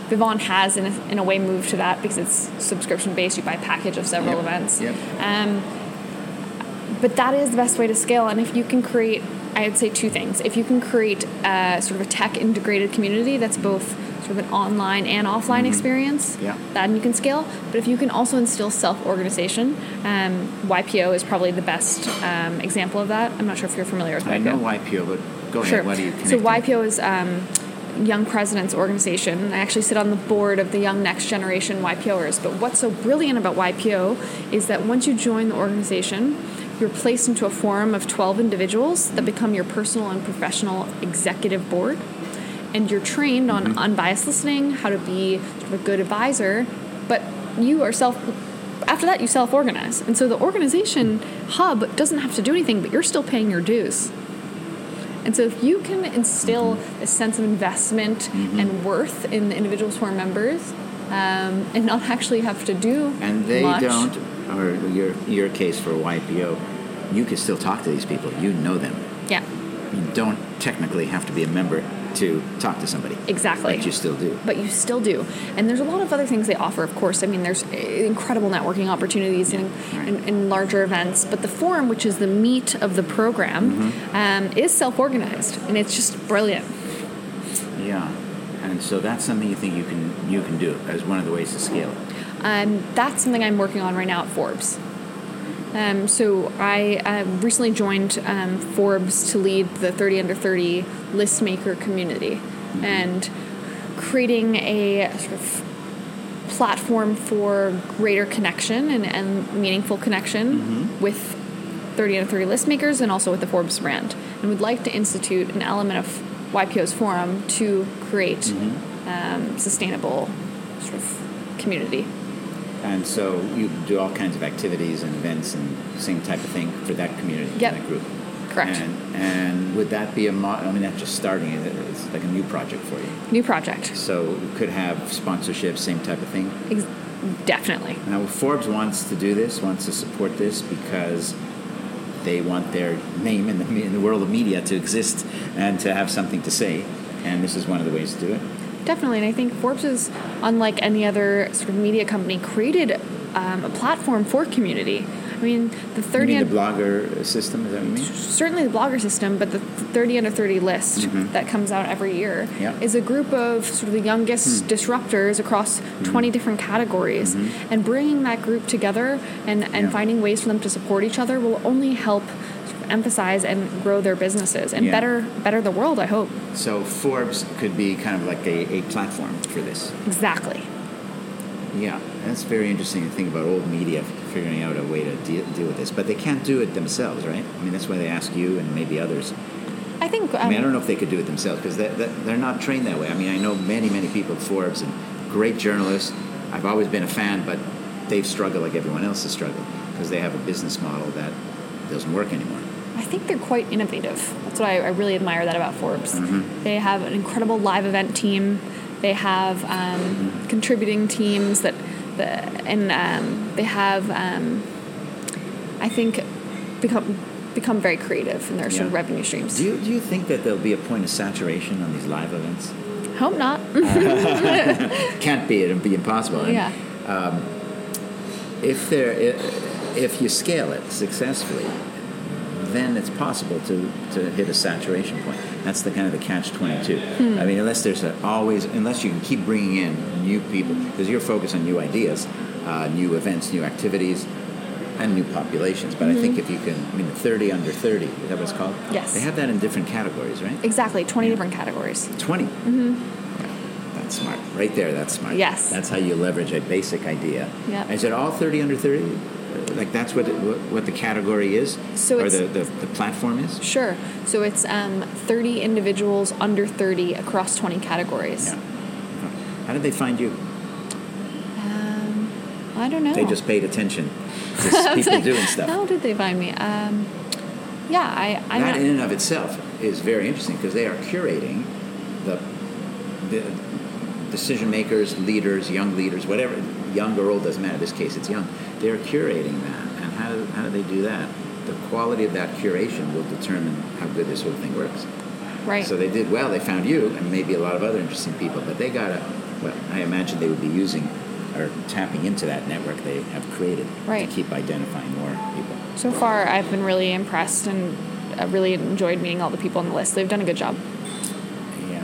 B: Vivon has, in a, in a way, moved to that because it's subscription based. You buy a package of several
A: Yep.
B: events.
A: Yep.
B: Um, but that is the best way to scale. And if you can create, I'd say two things. If you can create uh, sort of a tech integrated community that's both sort of an online and offline experience,
A: Yeah.
B: then you can scale. But if you can also instill self organization, um, YPO is probably the best um, example of that. I'm not sure if you're familiar with YPO.
A: I know YPO, but go ahead.
B: Sure.
A: What do you
B: so? YPO is um, Young Presidents Organization. I actually sit on the board of the Young Next Generation YPOers. But what's so brilliant about YPO is that once you join the organization, you're placed into a forum of 12 individuals that become your personal and professional executive board. And you're trained on
A: Mm-hmm.
B: unbiased listening, how to be sort of a good advisor, but you are self after that you self-organize. And so the organization hub doesn't have to do anything, but you're still paying your dues. And so, if you can instill
A: Mm-hmm.
B: a sense of investment and worth in the individuals who are members, um, and not actually have to do
A: And they
B: much,
A: don't, or your your case for YPO, you can still talk to these people. You know them.
B: yeah,
A: You don't technically have to be a member to talk to somebody.
B: exactly.
A: But you still do.
B: but you still do. And there's a lot of other things they offer, of course. I mean, there's incredible networking opportunities in,
A: right.
B: in, in larger events. But the forum, which is the meat of the program,
A: Mm-hmm.
B: um, is self organized. And it's just brilliant.
A: Yeah. And so that's something you think you can you can do as one of the ways to scale it.
B: Um, that's something I'm working on right now at Forbes. Um, so I uh, recently joined um, Forbes to lead the 30 under 30 list maker community, and creating a sort of platform for greater connection and, and meaningful connection with 30 under 30 list makers and also with the Forbes brand. And we'd like to institute an element of YPO's forum to create um, sustainable sort of community.
A: And so you do all kinds of activities and events and same type of thing for that community,
B: Yep.
A: that group.
B: Correct.
A: And, and would that be a mo- I mean, that's just starting. It's like a new project for you.
B: New project.
A: So you could have sponsorships, same type of thing.
B: Ex- definitely.
A: Now, Forbes wants to do this, wants to support this because they want their name in the, in the world of media to exist and to have something to say. And this is one of the ways to do it.
B: Definitely. And I think Forbes is, unlike any other sort of media company, created um, a platform for community. I mean, the
A: You
B: 30
A: mean the blogger system? Is that what you mean?
B: certainly the blogger system, but the 30 under 30 list that comes out every year
A: Mm-hmm. Yeah. Hmm.
B: is a group of sort of the youngest disruptors across 20 different categories. And bringing that group together and, and
A: Mm-hmm. Yeah.
B: finding ways for them to support each other will only help emphasize and grow their businesses and
A: Yeah.
B: better better the world, I hope.
A: So Forbes could be kind of like a, a platform for this.
B: Exactly.
A: Yeah, that's very interesting to think about old media figuring out a way to deal, deal with this. But they can't do it themselves, right? I mean, that's why they ask you and maybe others.
B: I think. Um,
A: I mean, I don't know if they could do it themselves because they, they're not trained that way. I mean, I know many, many people at Forbes and great journalists. I've always been a fan, but they've struggled like everyone else has struggled because they have a business model that doesn't work anymore.
B: I think they're quite innovative. That's what I, I really admire that about Forbes. They have an incredible live event team. They have um, contributing teams that, the, and um, they have, um, I think, become become very creative in their sort of revenue streams.
A: Do you, do you think that there'll be a point of saturation on these live events?
B: Hope not.
A: Can't be. It'd be impossible. And
B: yeah.
A: if there if, if you scale it successfully then it's possible to, to hit a saturation point that's the kind of the catch 22 i mean unless there's a, always unless you can keep bringing in new people because you're focused on new ideas uh, new events new activities and new populations but i think if you can i mean 30 under 30 is that what it's called
B: Yes.
A: they have that in different categories right
B: Exactly. 20 different categories.
A: 20 mm-hmm. that's smart right there that's smart
B: Yes.
A: that's how you leverage a basic idea
B: Yeah.
A: is it all 30 under 30 like that's what what the category is
B: So
A: or
B: it's-
A: the, the, the platform is
B: Sure. So it's um, 30 individuals under 30 across 20 categories.
A: yeah how did they find you
B: Um, I don't know.
A: they just paid attention to people doing stuff
B: How did they find me? Um, yeah, I, I
A: that
B: know.
A: in and of itself is very interesting because they are curating the, the decision makers, leaders, young leaders, whatever, young or old doesn't matter. In this case, it's young. They're curating that, and how do, how do they do that? The quality of that curation will determine how good this whole thing works.
B: right.
A: So they did well. They found you, and maybe a lot of other interesting people. But they got to. Well, I imagine they would be using or tapping into that network they have created
B: Right.
A: to keep identifying more people.
B: so far, I've been really impressed and I really enjoyed meeting all the people on the list. They've done a good job.
A: Yeah.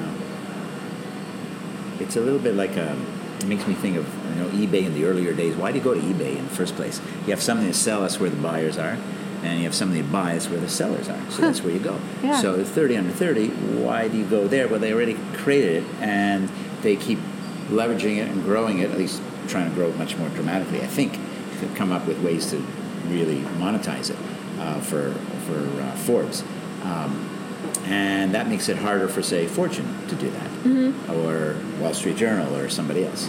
A: It's a little bit like a, it makes me think of you know eBay in the earlier days. Why do you go to eBay in the first place? You have something to sell us where the buyers are, and you have something to buy us where the sellers are. So that's where you go.
B: Yeah.
A: So 30 under 30, why do you go there? Well, they already created it, and they keep leveraging it and growing it, at least trying to grow it much more dramatically, I think, to come up with ways to really monetize it uh, for, for uh, Forbes. Um, and that makes it harder for, say, Fortune to do that, or Wall Street Journal, or somebody else.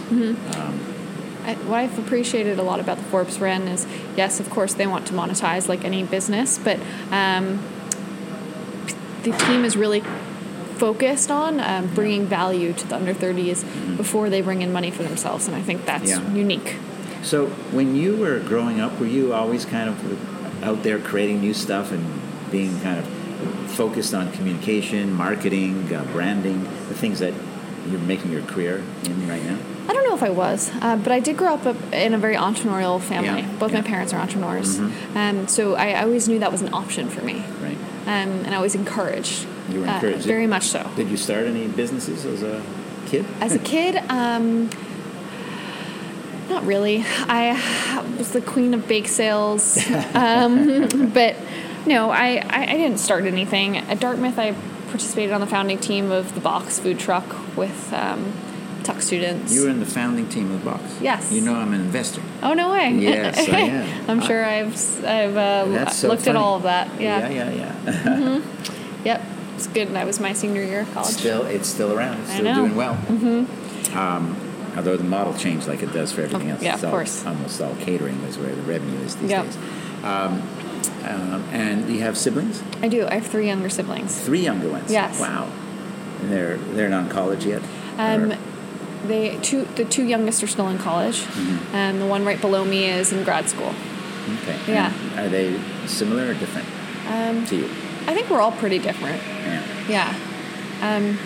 B: I, what I've appreciated a lot about the Forbes Ren is, yes, of course, they want to monetize like any business, but um, the team is really focused on um, bringing value to the under 30s before they bring in money for themselves, and I think that's
A: Yeah.
B: unique.
A: So, when you were growing up, were you always kind of out there creating new stuff and being kind of focused on communication, marketing, uh, branding, the things that you're making your career in right now?
B: I don't know if I was, uh, but I did grow up in a very entrepreneurial family.
A: Yeah,
B: Both
A: yeah. Mm-hmm.
B: my parents are entrepreneurs, um, so I, I always knew that was an option for me,
A: Right?
B: um, and I was encouraged.
A: You were
B: uh,
A: encouraged.
B: very much so.
A: Did you start any businesses as a kid?
B: As a kid, um, not really. I was the queen of bake sales, um, but no, I, I, I didn't start anything. At Dartmouth, I participated on the founding team of the Box food truck with um, Tuck students.
A: You were in the founding team of Box.
B: Yes.
A: You know I'm an investor.
B: oh no way!
A: Yes, I am.
B: I'm sure I've I've uh,
A: so
B: looked
A: funny.
B: at all of that. Yeah.
A: yeah, yeah. yeah.
B: Yep. It's good. That was my senior year of college.
A: still, it's still around. It's
B: I
A: still doing well. Mm-hmm. Um, although the model changed like it does for everything
B: Oh,
A: else.
B: yeah,
A: It's
B: of
A: all-
B: course.
A: Almost all catering is where the revenue is these
B: Yep.
A: days. Um, um, and you have siblings?
B: I do. I have three younger siblings.
A: Three younger ones.
B: Yes.
A: Wow. And they're they're not in college yet.
B: Um,
A: Or-
B: they two the two youngest are still in college,
A: Mm-hmm.
B: and the one right below me is in grad school.
A: okay.
B: yeah.
A: And are they similar or different
B: Um,
A: to you?
B: I think we're all pretty different.
A: Yeah.
B: Yeah. Um,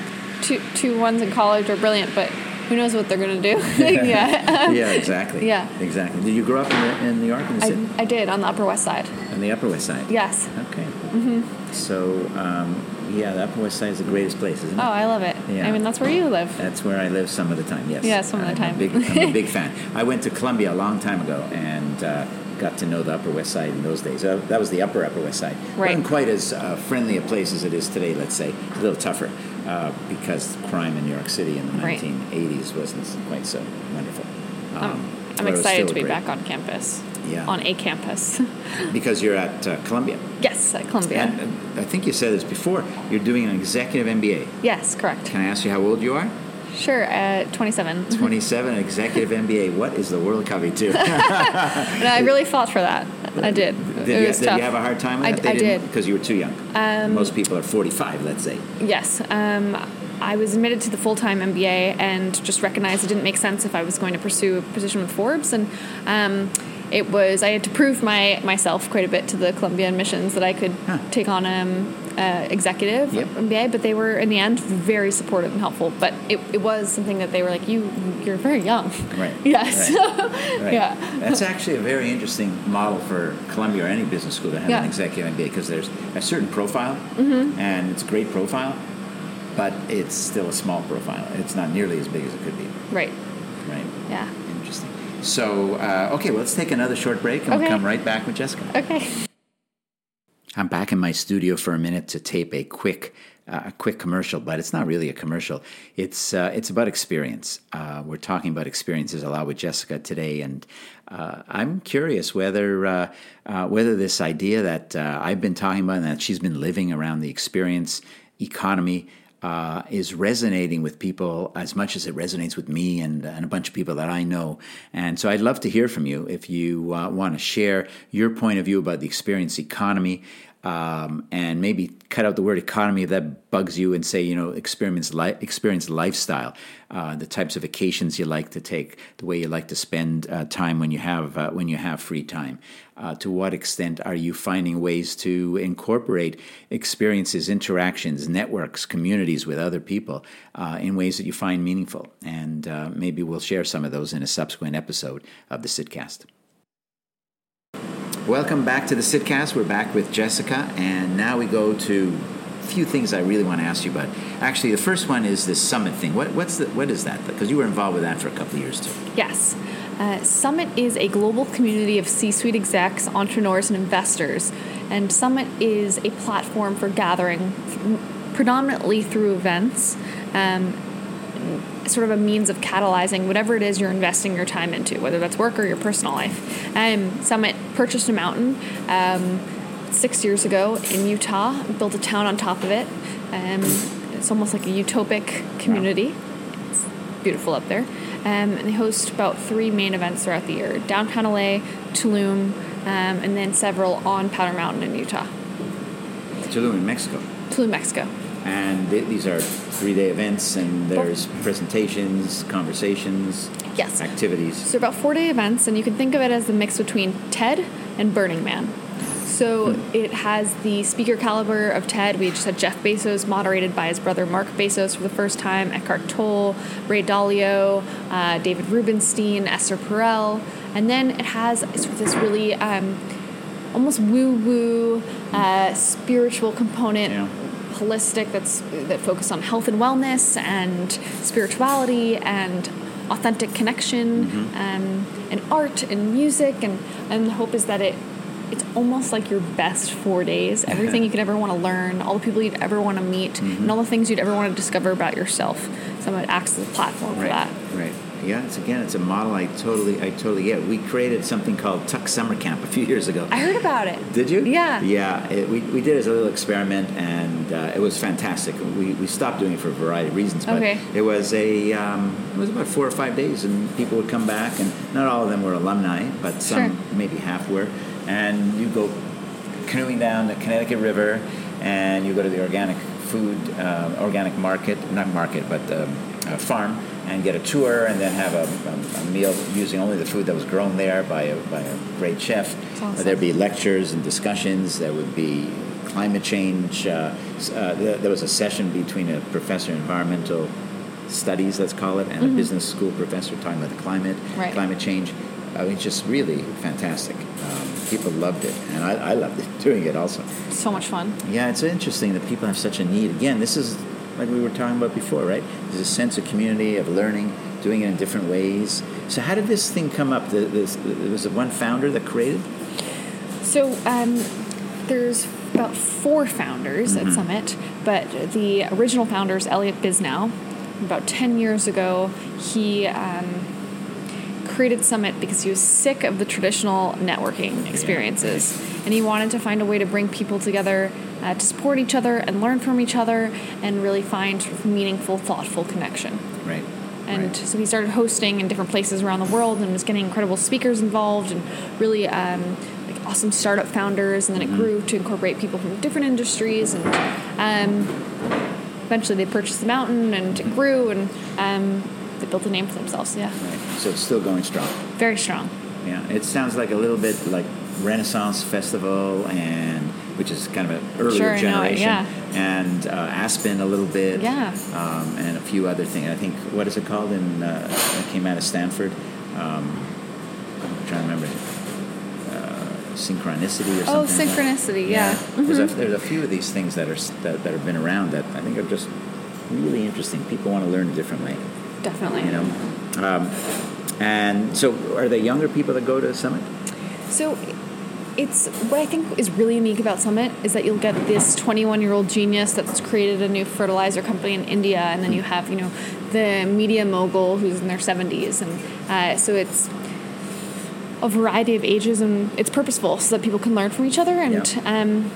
B: two two ones in college are brilliant, but who knows what they're going to do? yeah.
A: yeah, exactly.
B: Yeah.
A: exactly. Did you grow up in, the, in York the city?
B: I, I did on the Upper West Side.
A: On the Upper West Side.
B: Yes.
A: Okay. Mm-hmm. So, um, yeah, the Upper West Side is the greatest place, isn't it?
B: Oh, I love it.
A: Yeah.
B: I mean, that's where you live.
A: That's where I live some of the time. Yes.
B: Yeah, some of the
A: I'm
B: time.
A: A big, I'm a big fan. I went to Columbia a long time ago and uh, got to know the Upper West Side in those days. Uh, that was the Upper Upper West Side.
B: Right.
A: wasn't quite as uh, friendly a place as it is today. Let's say a little tougher uh, because crime in New York City in the
B: Right.
A: 1980s wasn't quite so wonderful.
B: I'm,
A: Um,
B: I'm
A: but it was
B: excited to be
A: great.
B: back on campus.
A: Yeah.
B: On a campus.
A: because you're at uh, Columbia.
B: yes, at Columbia.
A: And uh, I think you said this before. You're doing an executive MBA.
B: yes, correct.
A: Can I ask you how old you are?
B: Sure, at 27.
A: 27, executive MBA. What is the world coming to?
B: And I really fought for that. I did.
A: Did,
B: it
A: you, did you have a hard time with
B: I-
A: that? They
B: I
A: didn't- Because you were too young. Most people are 45, let's say.
B: Yes. Um, I was admitted to the full time MBA and just recognized it didn't make sense if I was going to pursue a position with Forbes. And um, it was, I had to prove my myself quite a bit to the Columbia admissions that I could
A: Huh.
B: take on um, uh, executive
A: Yep.
B: MBA, but they were, in the end, very supportive and helpful. But it, it was something that they were like, you, you're very young.
A: Right.
B: Yes.
A: Right.
B: Yeah.
A: That's actually a very interesting model for Columbia or any business school to have
B: Yeah.
A: an executive MBA because there's a certain profile, and it's a great profile, but it's still a small profile. It's not nearly as big as it could be.
B: Right.
A: Right.
B: Yeah.
A: So, uh, okay, well, let's take another short break and we'll come right back with Jessica.
B: Okay.
A: I'm back in my studio for a minute to tape a quick, uh, a quick commercial, but it's not really a commercial. It's uh, it's about experience. Uh, we're talking about experiences a lot with Jessica today, and uh, I'm curious whether uh, uh, whether this idea that uh, I've been talking about and that she's been living around the experience economy. Uh, is resonating with people as much as it resonates with me and, and a bunch of people that I know. And so I'd love to hear from you if you uh, want to share your point of view about the experience economy um, and maybe cut out the word economy if that bugs you and say, you know, experience, experience lifestyle, uh, the types of vacations you like to take, the way you like to spend uh, time when you have, uh, when you have free time. Uh, to what extent are you finding ways to incorporate experiences, interactions, networks, communities with other people uh, in ways that you find meaningful? And uh, maybe we'll share some of those in a subsequent episode of the Sydcast. Welcome back to the Sydcast. We're back with Jessica, and now we go to a few things I really want to ask you about. Actually, the first one is this summit thing. What, what's the, what is that? Because you were involved with that for a couple of years too.
B: Yes. Uh, Summit is a global community of C suite execs, entrepreneurs, and investors. And Summit is a platform for gathering predominantly through events, um, sort of a means of catalyzing whatever it is you're investing your time into, whether that's work or your personal life. Um, Summit purchased a mountain. Um, Six years ago in Utah, built a town on top of it. Um, it's almost like a utopic community it's beautiful up there. Um, and they host about three main events throughout the year downtown LA, Tulum, um, and then several on Powder Mountain in Utah.
A: Tulum in Mexico.
B: Tulum, Mexico.
A: And th- these are three day events, and there's presentations, conversations,
B: Yes.
A: activities.
B: So, about four day events, and you can think of it as the mix between TED and Burning Man. So, it has the speaker caliber of TED. We just had Jeff Bezos moderated by his brother Mark Bezos for the first time, Eckhart Tolle, Ray Dalio, uh, David Rubenstein, Esther Perel. And then it has sort of this really um, almost woo woo uh, spiritual component
A: Yeah.
B: Holistic that's that focus on health and wellness and spirituality and authentic connection um, and art and music and and the hope is that it it's almost like your best four days. Everything you could ever want to learn all the people you'd ever want to meet and all the things you'd ever want to discover about yourself. So it acts as a platform for
A: Right,
B: that.
A: Right. Yeah, it's again, it's a model I totally, I totally get. We created something called Tuck Summer Camp a few years ago.
B: i heard about it
A: Did you?
B: Yeah.
A: Yeah, it, we, we did it as a little experiment, and uh, it was fantastic. We, we stopped doing it for a variety of reasons, but
B: Okay.
A: it was a um, it was about four or five days, and people would come back, and not all of them were alumni, but some
B: Sure.
A: maybe half were, and you go canoeing down the Connecticut River, and you go to the organic food, uh, organic market, not market, but um, uh, farm, and get a tour, and then have a, a, a meal using only the food that was grown there by a, by a great chef.
B: awesome.
A: There'd be lectures and discussions. There would be climate change. Uh, uh, there, was a session between a professor of environmental studies, let's call it, and a business school professor talking about the climate,
B: Right.
A: climate change. I mean, just really fantastic. Um, people loved it, and I, I loved it doing it also.
B: So much fun.
A: Yeah, it's interesting that people have such a need. Again, this is like we were talking about before, right? There's a sense of community, of learning, doing it in different ways. So, how did this thing come up? The, this, was it one founder that created?
B: So um, there's about four founders at Summit, but the original founder is Elliot Bisnow. About 10 years ago, he um, created Summit because he was sick of the traditional networking experiences. And he wanted to find a way to bring people together uh, to support each other and learn from each other and really find sort of meaningful, thoughtful connection.
A: Right.
B: And
A: right.
B: so he started hosting in different places around the world and was getting incredible speakers involved and really um, like awesome startup founders. And then it grew to incorporate people from different industries. And um, eventually they purchased the mountain and it grew and um, they built a name for themselves. Yeah,
A: Right. So it's still going strong.
B: very strong.
A: Yeah, it sounds like a little bit like Renaissance Festival, and which is kind of an earlier
B: Sure, I know it,
A: generation,
B: yeah.
A: and uh, Aspen a little bit,
B: Yeah.
A: um, and a few other things. I think what is it called? In uh, it came out of Stanford. Um, I'm trying to remember. Uh, synchronicity or something.
B: Oh,
A: like that.
B: synchronicity, yeah. Mm-hmm.
A: There's, a, there's a few of these things that are that, that have been around that I think are just really interesting. People want to learn a different way
B: Definitely.
A: you know. Um, and so, are they younger people that go to Summit?
B: So it's what I think is really unique about Summit is that you'll get this 21 year old genius that's created a new fertilizer company in India, and then you have you know the media mogul who's in their 70s, and uh, so it's a variety of ages and it's purposeful so that people can learn from each other and
A: Yeah.
B: um,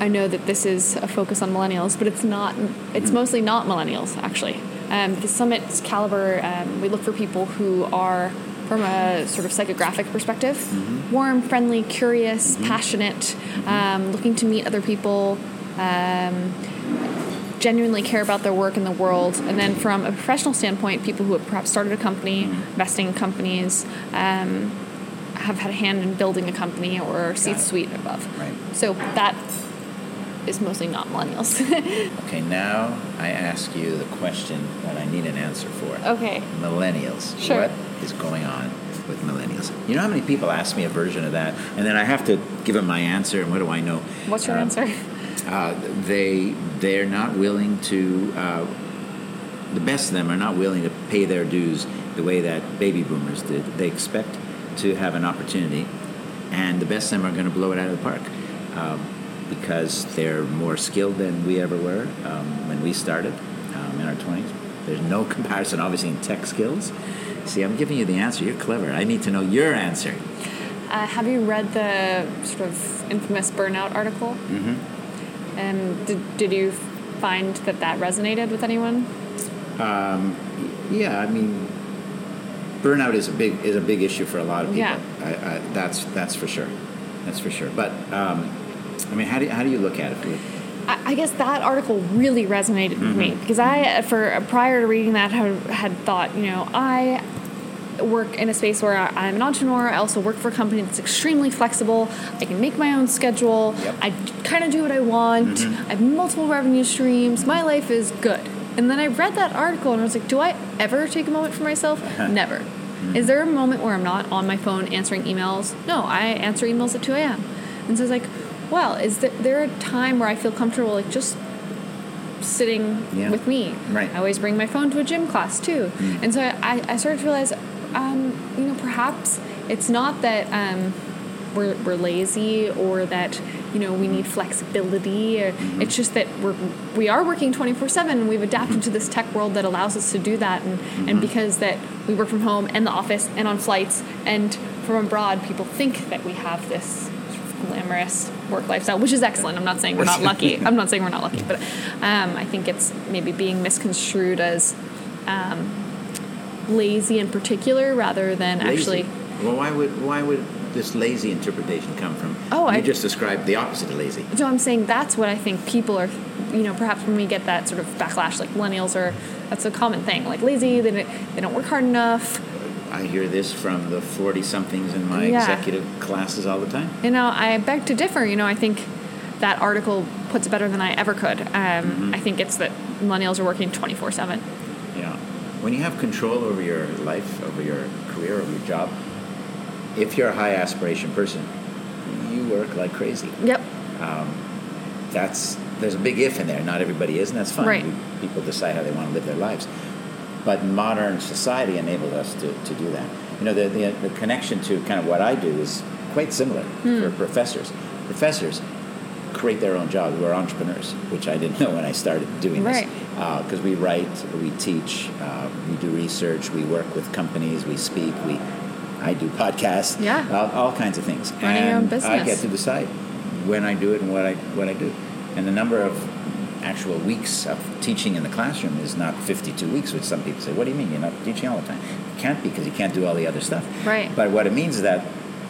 B: I know that this is a focus on millennials, but it's not. It's mostly not millennials, actually. Um, the summit's caliber, um, we look for people who are, from a sort of psychographic perspective, warm, friendly, curious, passionate, um, looking to meet other people, um, genuinely care about their work in the world. And then from a professional standpoint, people who have perhaps started a company, investing in companies, um, have had a hand in building a company or C-suite above.
A: Right.
B: So that is mostly not millennials.
A: Okay, now I ask you the question that I need an answer for.
B: okay.
A: Millennials.
B: Sure.
A: What is going on with millennials? You know how many people ask me a version of that, and then I have to give them my answer, and what do I know?
B: What's your
A: Um,
B: answer?
A: Uh, they they're not willing to. Uh, the best of them are not willing to pay their dues the way that baby boomers did. They expect to have an opportunity, and the best of them are going to blow it out of the park um, because they're more skilled than we ever were um, when we started um, in our twenties. There's no comparison, obviously, in tech skills. See, I'm giving you the answer. You're clever. I need to know your answer.
B: Uh, have you read the sort of infamous burnout article?
A: Mm-hmm.
B: And did, did you find that that resonated with anyone?
A: Yeah, I mean, burnout is a big is a big issue for a lot of people.
B: Yeah.
A: I, I, that's that's for sure. That's for sure. But um, I mean, how do you, how do you look at it?
B: I I guess that article really resonated with me mm-hmm. because I, for prior to reading that, had, had thought, you know, I work in a space where I'm an entrepreneur. I also work for a company that's extremely flexible. I can make my own schedule.
A: Yep.
B: I kind of do what I want. Mm-hmm. I have multiple revenue streams. My life is good. And then I read that article and I was like, do I ever take a moment for myself? Uh-huh. Never. Mm-hmm. Is there a moment where I'm not on my phone answering emails? No, I answer emails at 2 a.m. And so I was like, well, is there, there a time where I feel comfortable, like just sitting
A: Yeah.
B: with me?
A: Right.
B: I always bring my phone to a gym class too. And so I, I started to realize, um, you know, perhaps it's not that um, we're, we're lazy or that, you know, we need flexibility. Or It's just that we're, we are working 24 7 and we've adapted to this tech world that allows us to do that. And, and because that we work from home and the office and on flights and from abroad, people think that we have this glamorous work lifestyle, which is excellent. I'm not saying we're not lucky. I'm not saying we're not lucky, but um, I think it's maybe being misconstrued as um, lazy in particular rather than actually.
A: Well, why would why would this lazy interpretation come from?
B: Oh,
A: you
B: I-
A: just described the opposite of lazy.
B: So I'm saying that's what I think people are, you know, perhaps when we get that sort of backlash, like millennials are, that's a common thing, like lazy, they don't, they don't work hard enough.
A: I hear this from the forty somethings in my
B: Yeah.
A: executive classes all the time.
B: You know, I beg to differ. You know, I think that article puts it better than I ever could. Um, I think it's that millennials are working 24 7.
A: Yeah, when you have control over your life, over your career, over your job, if you're a high aspiration person, you work like crazy.
B: Yep.
A: That's there's a big if in there. Not everybody is, and that's fine.
B: Right.
A: People decide how they want to live their lives. But modern society enabled us to, to do that. You know, the, the, the connection to kind of what I do is quite similar
B: Hmm.
A: for professors. Professors create their own jobs. We're entrepreneurs, which I didn't know when I started doing
B: Right.
A: this. Because we write, we teach, uh, we do research, we work with companies, we speak, we I do podcasts,
B: Yeah.
A: all, all kinds of things.
B: Running your own
A: and I get to decide when I do it and what I what I do. And the number of actual weeks of teaching in the classroom is not 52 weeks, which some people say, what do you mean you're not teaching all the time? You can't be because you can't do all the other stuff.
B: Right.
A: But what it means is that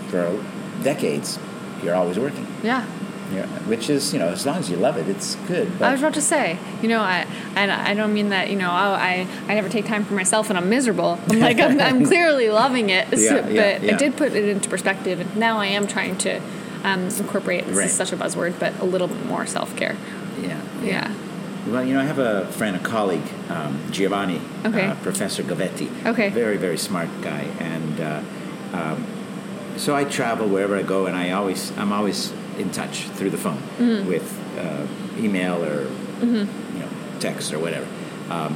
A: for decades, you're always working.
B: Yeah.
A: Yeah, which is, you know, as long as you love it, it's good. But
B: I was about to say, you know, I and I don't mean that, you know, oh, I I never take time for myself and I'm miserable. I'm like I'm, I'm clearly loving it,
A: Yeah,
B: so-
A: yeah,
B: but
A: yeah.
B: it did put it into perspective, and now I am trying to um, incorporate. This
A: Right.
B: is such a buzzword, but a little bit more self care.
A: Yeah,
B: Yeah.
A: Well, you know, I have a friend, a colleague, um, Giovanni,
B: Okay.
A: uh, Professor Gavetti.
B: Okay.
A: Very, very smart guy, and uh, um, so I travel wherever I go, and I always, I'm always in touch through the phone
B: Mm-hmm.
A: with uh, email or you know text or whatever. Um,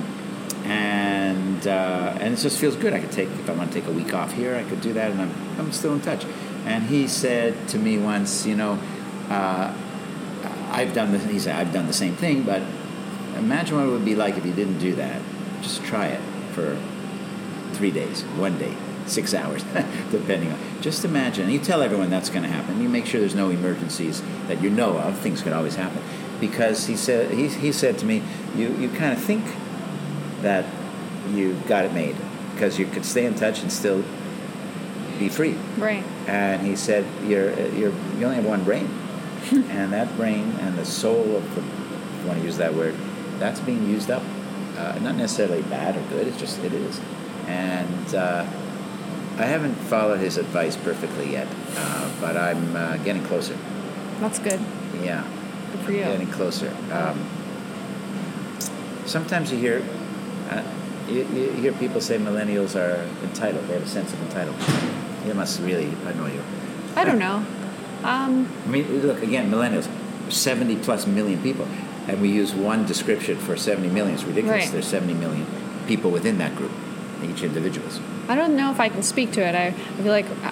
A: and uh, and it just feels good. I could take if I want to take a week off here, I could do that, and I'm I'm still in touch. And he said to me once, you know, uh, I've done the he said I've done the same thing, but imagine what it would be like if you didn't do that. Just try it for three days, one day, six hours, depending on. Just imagine. You tell everyone that's going to happen. You make sure there's no emergencies that you know of. Things could always happen, because he said he, he said to me, you you kind of think that you got it made because you could stay in touch and still be free.
B: Right.
A: And he said, "You're, you're, you only have one brain, and that brain and the soul of the, if you want to use that word, that's being used up. Uh, not necessarily bad or good. It's just it is. And uh, I haven't followed his advice perfectly yet, uh, but I'm uh, getting closer.
B: That's good.
A: Yeah,
B: Good for you.
A: getting closer. Um, sometimes you hear, uh, you, you hear people say millennials are entitled. They have a sense of entitlement. It must really annoy you.
B: I don't know. Um,
A: I mean, look again, millennials, seventy plus million people, and we use one description for seventy million. It's ridiculous.
B: Right.
A: There's seventy million people within that group, each individuals.
B: I don't know if I can speak to it. I, I feel like uh,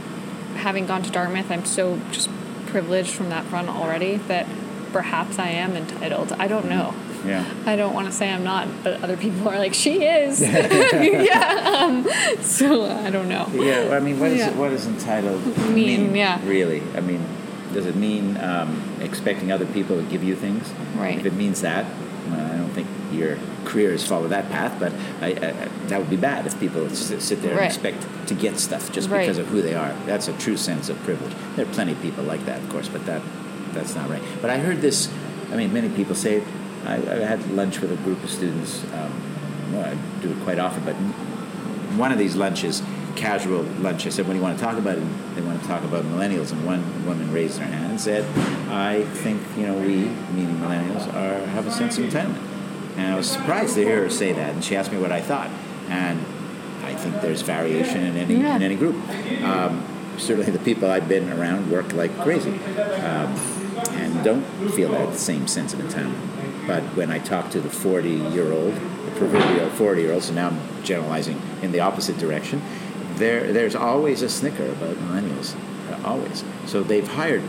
B: having gone to Dartmouth, I'm so just privileged from that front already that perhaps I am entitled. I don't know.
A: Yeah.
B: I don't want to say I'm not, but other people are like, she is. yeah. Um, so I don't know.
A: Yeah. well, I mean, what is
B: Yeah.
A: what is entitled
B: Mean, yeah.
A: Really, I mean, does it mean um, expecting other people to give you things?
B: Right.
A: If it means that, well, I don't think your career has followed that path. But I, I, that would be bad if people sit there and expect to get stuff just
B: Right.
A: because of who they are. That's a true sense of privilege. There are plenty of people like that, of course, but that that's not right. But I heard this. I mean, many people say. it. I, I had lunch with a group of students. Um, well, I do it quite often, but one of these lunches, casual lunch, I said, "What do you want to talk about?" And they want to talk about millennials. And one woman raised her hand and said, "I think you know we, meaning millennials, are have a sense of entitlement." And I was surprised to hear her say that. And she asked me what I thought, and I think there's variation in any
B: Yeah.
A: in any group. Um, certainly, the people I've been around work like crazy, um, and don't feel that same sense of entitlement. But when I talk to the 40 year old, the proverbial 40 year old, so now I'm generalizing in the opposite direction, there, there's always a snicker about millennials. uh, always. So they've hired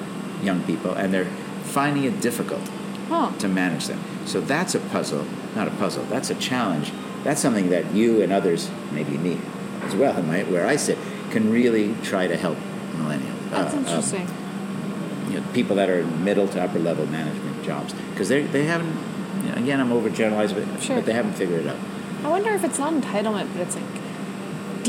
A: young people and they're finding it difficult
B: Oh,
A: to manage them. So that's a puzzle, not a puzzle, that's a challenge. That's something that you and others, maybe me as well, where I sit, can really try to help millennials.
B: that's
A: uh, um,
B: interesting.
A: you know, people that are in middle to upper level management jobs because they they haven't. You know, again, I'm overgeneralizing, but,
B: Sure.
A: but they haven't figured it out.
B: I wonder if it's not entitlement, but it's like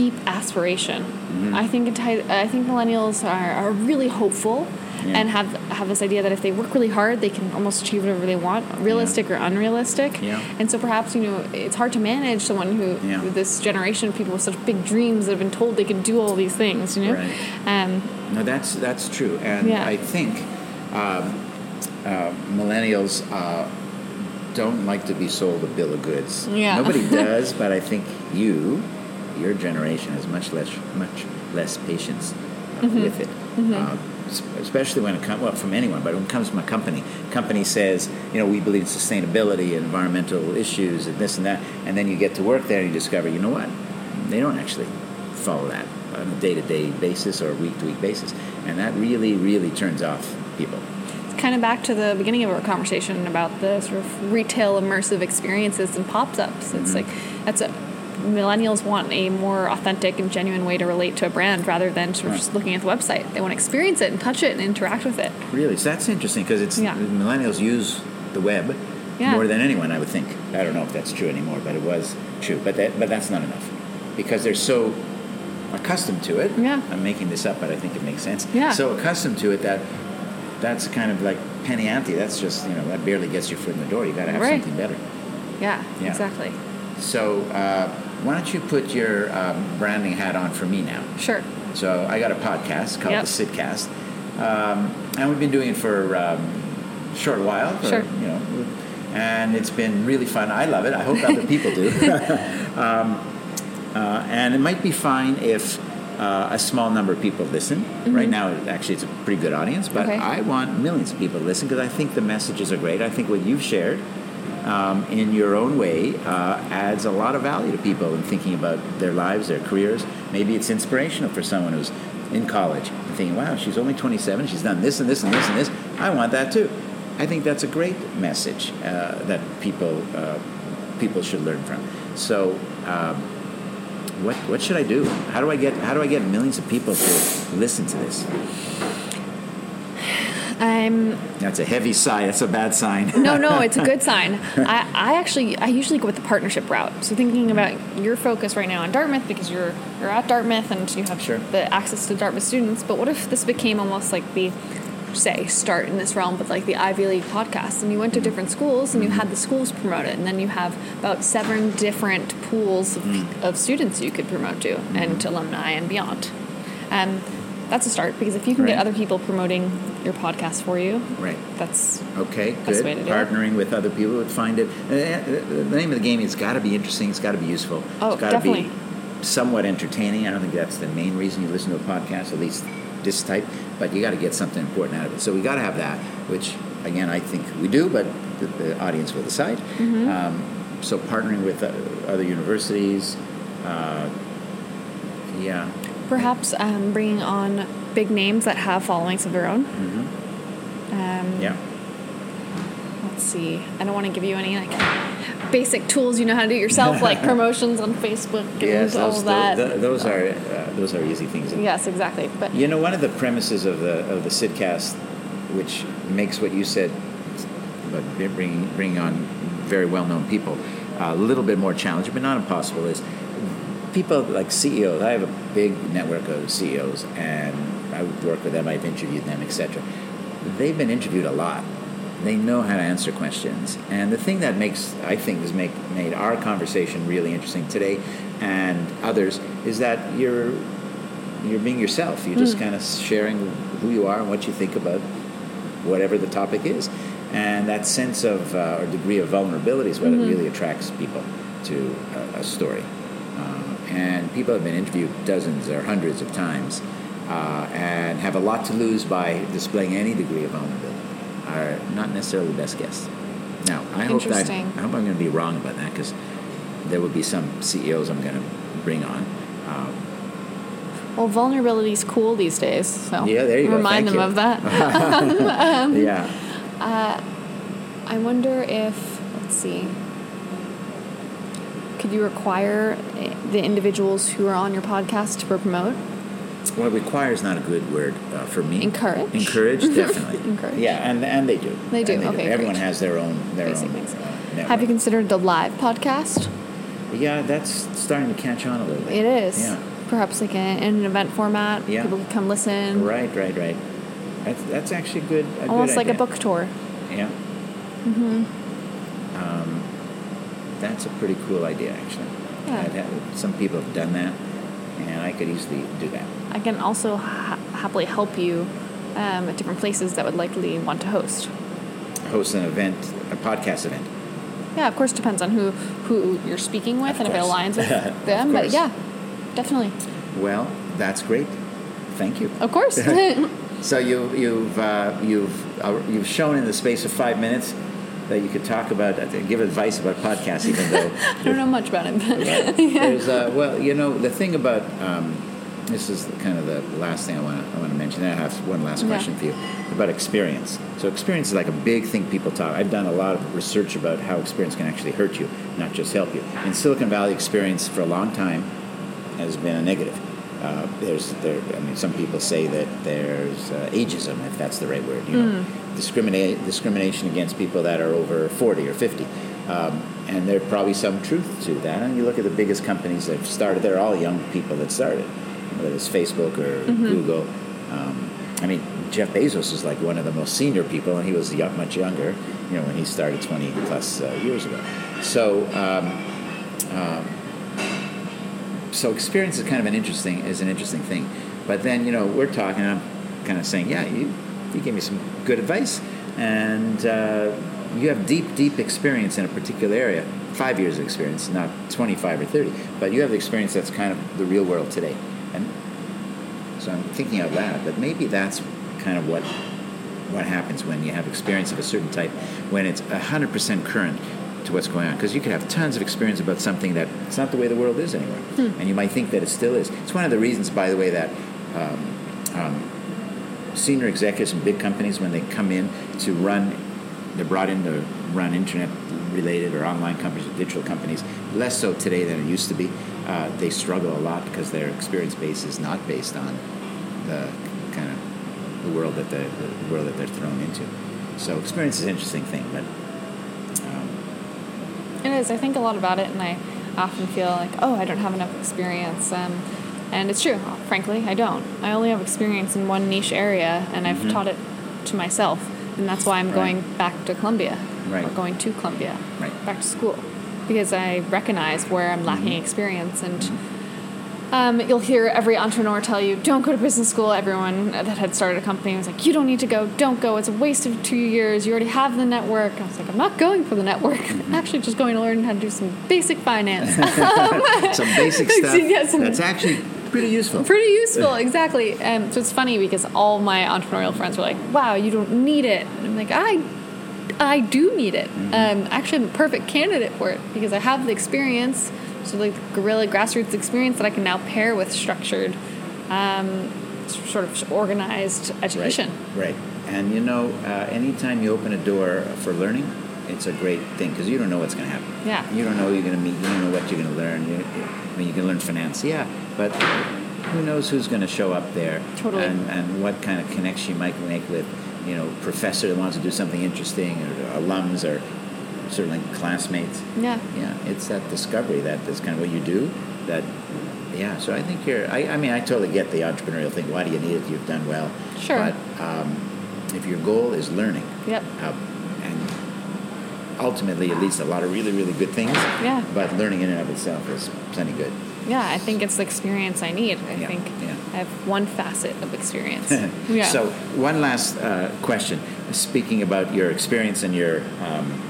B: deep aspiration.
A: Mm-hmm.
B: I think enti- I think millennials are, are really hopeful
A: Yeah.
B: and have have this idea that if they work really hard, they can almost achieve whatever they want, realistic or unrealistic.
A: Yeah.
B: And so perhaps you know it's hard to manage someone who
A: Yeah.
B: this generation of people with such big dreams that have been told they can do all these things. You know.
A: Right.
B: Um,
A: No, that's that's true, and
B: Yeah.
A: I think um, uh, millennials uh, don't like to be sold a bill of goods.
B: Yeah.
A: Nobody does, but I think you, your generation, has much less much less patience uh,
B: Mm-hmm.
A: with it. Uh, especially when it comes well from anyone, but when it comes from a company, company says, you know, we believe in sustainability and environmental issues and this and that, and then you get to work there and you discover, you know what, they don't actually follow that on a day-to-day basis or a week-to-week basis, and that really, really turns off people.
B: It's kind of back to the beginning of our conversation about the sort of retail immersive experiences and pop-ups. It's like that's a millennials want a more authentic and genuine way to relate to a brand rather than sort of
A: Right.
B: just looking at the website. They want to experience it and touch it and interact with it.
A: Really, so that's interesting because it's
B: Yeah.
A: millennials use the web
B: Yeah.
A: more than anyone. I would think. I don't know if that's true anymore, but it was true. But that, but that's not enough because they're so accustomed to it.
B: Yeah.
A: I'm making this up, but I think it makes sense.
B: Yeah.
A: So accustomed to it that that's kind of like penny ante. That's just you know that barely gets your foot in the door. You got to have
B: Right.
A: something better.
B: Yeah,
A: Yeah.
B: exactly.
A: So uh, why don't you put your um, branding hat on for me now?
B: Sure.
A: So I got a podcast called
B: Yep.
A: the Sydcast, um, and we've been doing it for um, a short while. for,
B: Sure.
A: You know, and it's been really fun. I love it. I hope other people do. um, uh, and it might be fine if uh, a small number of people listen. Right now, it- actually, it's a pretty good audience, but
B: Mm-hmm. Okay.
A: I want millions of people to listen because I think the messages are great. I think what you've shared um, in your own way uh, adds a lot of value to people in thinking about their lives, their careers. Maybe it's inspirational for someone who's in college and thinking, wow, she's only 27, she's done this and this and this and this. I want that too. I think that's a great message uh, that people uh, people should learn from. So, um, what what should I do? How do I get how do I get millions of people to listen to this?
B: I'm
A: That's a heavy sigh. That's a bad sign.
B: no, no, it's a good sign. I, I actually, I usually go with the partnership route. So thinking about your focus right now on Dartmouth because you're you're at Dartmouth and you have
A: Sure.
B: the access to Dartmouth students. But what if this became almost like the say start in this realm, but like the Ivy League podcast, and you went to mm-hmm. different schools and you had mm-hmm. the schools promote it, and then you have about seven different pools of, mm. of students you could promote to, and to alumni and beyond. Um, that's a start because if you can
A: Right.
B: get other people promoting your podcast for you,
A: right.
B: that's
A: Okay, good.
B: way to do it.
A: Partnering with other people would find it. uh, The name of the game has got to be interesting. It's got to be useful.
B: Oh,
A: it's got
B: definitely.
A: to be somewhat entertaining. I don't think that's the main reason you listen to a podcast, at least this type. But you got to get something important out of it. So we got to have that, which again I think we do, but the, the audience will decide.
B: Mm-hmm.
A: Um, so partnering with uh, other universities, uh, yeah,
B: Perhaps um, bringing on big names that have followings of their own. Um,
A: yeah.
B: Let's see. I don't want to give you any like basic tools you know how to do it yourself, like promotions on Facebook and
A: Yes,
B: all
A: those,
B: that.
A: tho- those are uh, those are easy things.
B: yes, exactly. But
A: You know, one of the premises of the of the Sydcast, which makes what you said about bringing bringing on very well known people a little bit more challenging, but not impossible, is people like CEOs. I have a big network of CEOs, and I work with them. I've interviewed them, etc. They've been interviewed a lot. They know how to answer questions, and the thing that makes I think has make made our conversation really interesting today, and others, is that you're you're being yourself. You're just kind of sharing who you are and what you think about whatever the topic is. And that sense of uh, or degree of vulnerability is what
B: Mm-hmm.
A: really attracts people to a, a story. Uh, and people have been interviewed dozens or hundreds of times uh, and have a lot to lose by displaying any degree of vulnerability. Are not necessarily the best guests. Now, I hope that I hope I'm going to be wrong about that because there will be some CEOs I'm going to bring on. Uh,
B: well, vulnerability is cool these days. So
A: Yeah, there you go.
B: remind
A: Thank
B: them
A: you.
B: of that.
A: yeah.
B: I wonder if let's see. Could you require eh, the individuals who are on your podcast to promote?
A: Well, require is not a good word uh, for me.
B: Encourage?
A: Encourage, definitely.
B: Encourage.
A: Yeah, and and they do.
B: They do,
A: And
B: okay,
A: Everyone has their own their
B: Basic
A: own. Uh.
B: Have you considered the live podcast?
A: Yeah, that's starting to catch on a little bit.
B: It is.
A: Yeah.
B: Perhaps like a, in an event format.
A: Yeah.
B: People can come listen.
A: Right, right, right. That's that's actually good.
B: Almost
A: good
B: like a book tour.
A: Yeah. Mm-hmm. That's a pretty cool idea, actually.
B: Yeah.
A: Have- some people have done that, and I could easily do that.
B: I can also ha- happily help you um, at different places that would likely want to host.
A: Host an event, a podcast event.
B: Yeah, of course, depends on who who you're speaking with
A: Of
B: and if it aligns with them. But yeah, definitely,
A: Well, that's great. Thank you.
B: of course.
A: So you, you've uh, you've uh, you've shown in the space of five minutes that you could talk about uh, give advice about podcasts, even though
B: I don't know much about it. But
A: there's uh, well, you know, the thing about um, this is kind of the last thing I want to I want to mention. I have one last
B: Yeah.
A: question for you about experience. So experience is like a big thing people talk. I've done a lot of research about how experience can actually hurt you, not just help you. In Silicon Valley, experience for a long time has been a negative. Uh, there's there. I mean, some people say that there's uh, ageism, if that's the right word. You know, discriminate discrimination against people that are over forty or fifty. Um, and there's probably some truth to that. And you look at the biggest companies that have started; they're all young people that started, whether it's Facebook or Google. Um, I mean, Jeff Bezos is like one of the most senior people, and he was young, much younger. You know, when he started twenty plus uh, years ago. So. Um, so experience is kind of an interesting is an interesting thing. But then you know we're talking. I'm kind of saying, yeah, you you gave me some good advice, and uh, you have deep deep experience in a particular area. Five years of experience, not 25 or 30, but you have the experience that's kind of the real world today. And so I'm thinking of that. That maybe that's kind of what what happens when you have experience of a certain type when it's 100% current to what's going on because you could have tons of experience about something that it's not the way the world is anymore. And you might think that it still is. It's one of the reasons by the way that um, um, senior executives in big companies when they come in to run they're brought in to run internet related or online companies or digital companies less so today than it used to be uh, they struggle a lot because their experience base is not based on the kind of the world that they're, the world that they're thrown into. So experience is an interesting thing but
B: It is. I think a lot about it, and I often feel like, oh, I don't have enough experience. Um, and it's true. Frankly, I don't. I only have experience in one niche area, and I've
A: Mhm.
B: taught it to myself, and that's why I'm
A: Right.
B: going back to Columbia,
A: Right.
B: or going to Columbia,
A: Right.
B: back to school, because I recognize where I'm lacking
A: Mm-hmm.
B: experience and. Um, you'll hear every entrepreneur tell you, don't go to business school. Everyone that had started a company was like, you don't need to go, don't go. It's a waste of two years. You already have the network. I was like, I'm not going for the network. I'm actually just going to learn how to do some basic finance.
A: some basic stuff
B: Yes, and-
A: that's actually pretty useful
B: Pretty useful, exactly. Um, so it's funny because all my entrepreneurial friends were like, wow, you don't need it. And I'm like, I, I do need it. Um, actually, I'm a perfect candidate for it because I have the experience, so like the guerrilla grassroots experience that I can now pair with structured, um, sort of organized education.
A: Right. Right. And you know, uh, anytime you open a door for learning, it's a great thing because you don't know what's going to happen.
B: Yeah.
A: You don't know who you're going to meet. You don't know what you're going to learn. You, I mean, you can learn finance, yeah, but who knows who's going to show up there?
B: Totally.
A: And, and what kind of connection you might make with, you know, professor that wants to do something interesting, or alums, or certainly classmates.
B: Yeah.
A: Yeah, it's that discovery that that is kind of what you do. That, yeah. So I think you're. I, I mean, I totally get the entrepreneurial thing. Why do you need it? If you've done well.
B: Sure.
A: But um, if your goal is learning,
B: Yep.
A: uh, and ultimately it leads to a lot of really, really good things.
B: Yeah.
A: But learning in and of itself is plenty good.
B: Yeah, I think it's the experience I need. I
A: Yeah,
B: think
A: yeah.
B: I have one facet of experience. yeah.
A: So one last uh, question. Speaking about your experience and your um,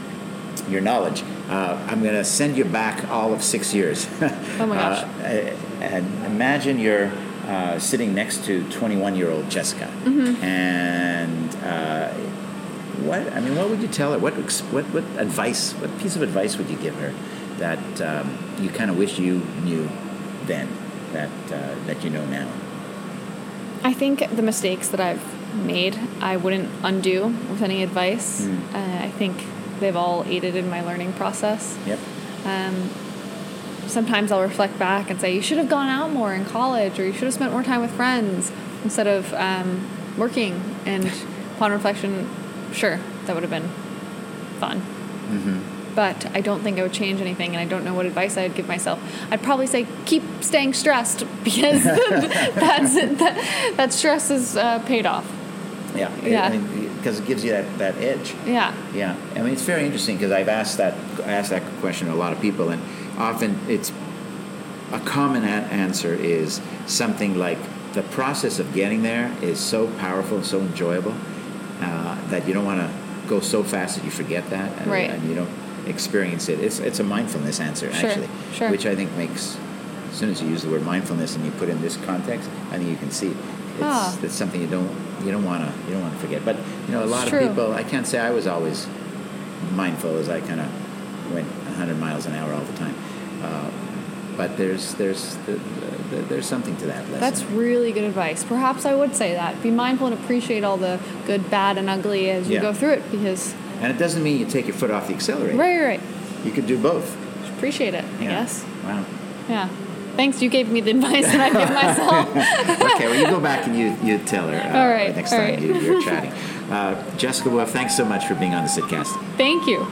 A: your knowledge, uh, I'm going to send you back all of six years.
B: Oh my gosh.
A: Uh, and imagine you're uh, sitting next to 21 year old Jessica,
B: Mm-hmm.
A: and uh, what I mean, what would you tell her? What what what advice? What piece of advice would you give her that um, you kind of wish you knew then that uh, that you know now?
B: I think the mistakes that I've made, I wouldn't undo with any advice.
A: Mm.
B: Uh, I think they've all aided in my learning process.
A: Yep.
B: Um, sometimes I'll reflect back and say, you should have gone out more in college, or you should have spent more time with friends instead of um, working. And upon reflection, sure, that would have been fun.
A: Mm-hmm.
B: But I don't think I would change anything, and I don't know what advice I'd give myself. I'd probably say keep staying stressed because that's that, that stress is uh, paid off.
A: Yeah.
B: Yeah.
A: Because it gives you that, that edge.
B: Yeah,
A: Yeah. I mean, it's very interesting because I've asked that I asked that question to a lot of people, and often it's a common answer is something like the process of getting there is so powerful and so enjoyable uh, that you don't want to go so fast that you forget that, and,
B: Right.
A: and you don't. experience it. It's it's a mindfulness answer
B: Sure,
A: actually,
B: sure.
A: which I think makes. As soon as you use the word mindfulness and you put in this context, I think you can see it's,
B: Ah.
A: it's something you don't you don't want to you don't want to forget. But you know, a lot
B: It's
A: of
B: true.
A: people. I can't say I was always mindful as I kind of went 100 miles an hour all the time. Uh, but there's there's the, the, the, there's something to that lesson.
B: That's really good advice. Perhaps I would say that. Be mindful and appreciate all the good, bad, and ugly as you
A: Yeah.
B: go through it because,
A: and it doesn't mean you take your foot off the accelerator.
B: right, right, right.
A: You could do both.
B: Appreciate it. I
A: Yeah.
B: guess.
A: Wow.
B: Yeah. Thanks. You gave me the advice that I give myself.
A: okay, well, you go back and you, you tell her uh,
B: All right,
A: next
B: all
A: time
B: right.
A: you, you're chatting. Uh, Jessica Wolf, thanks so much for being on the Sydcast.
B: Thank you.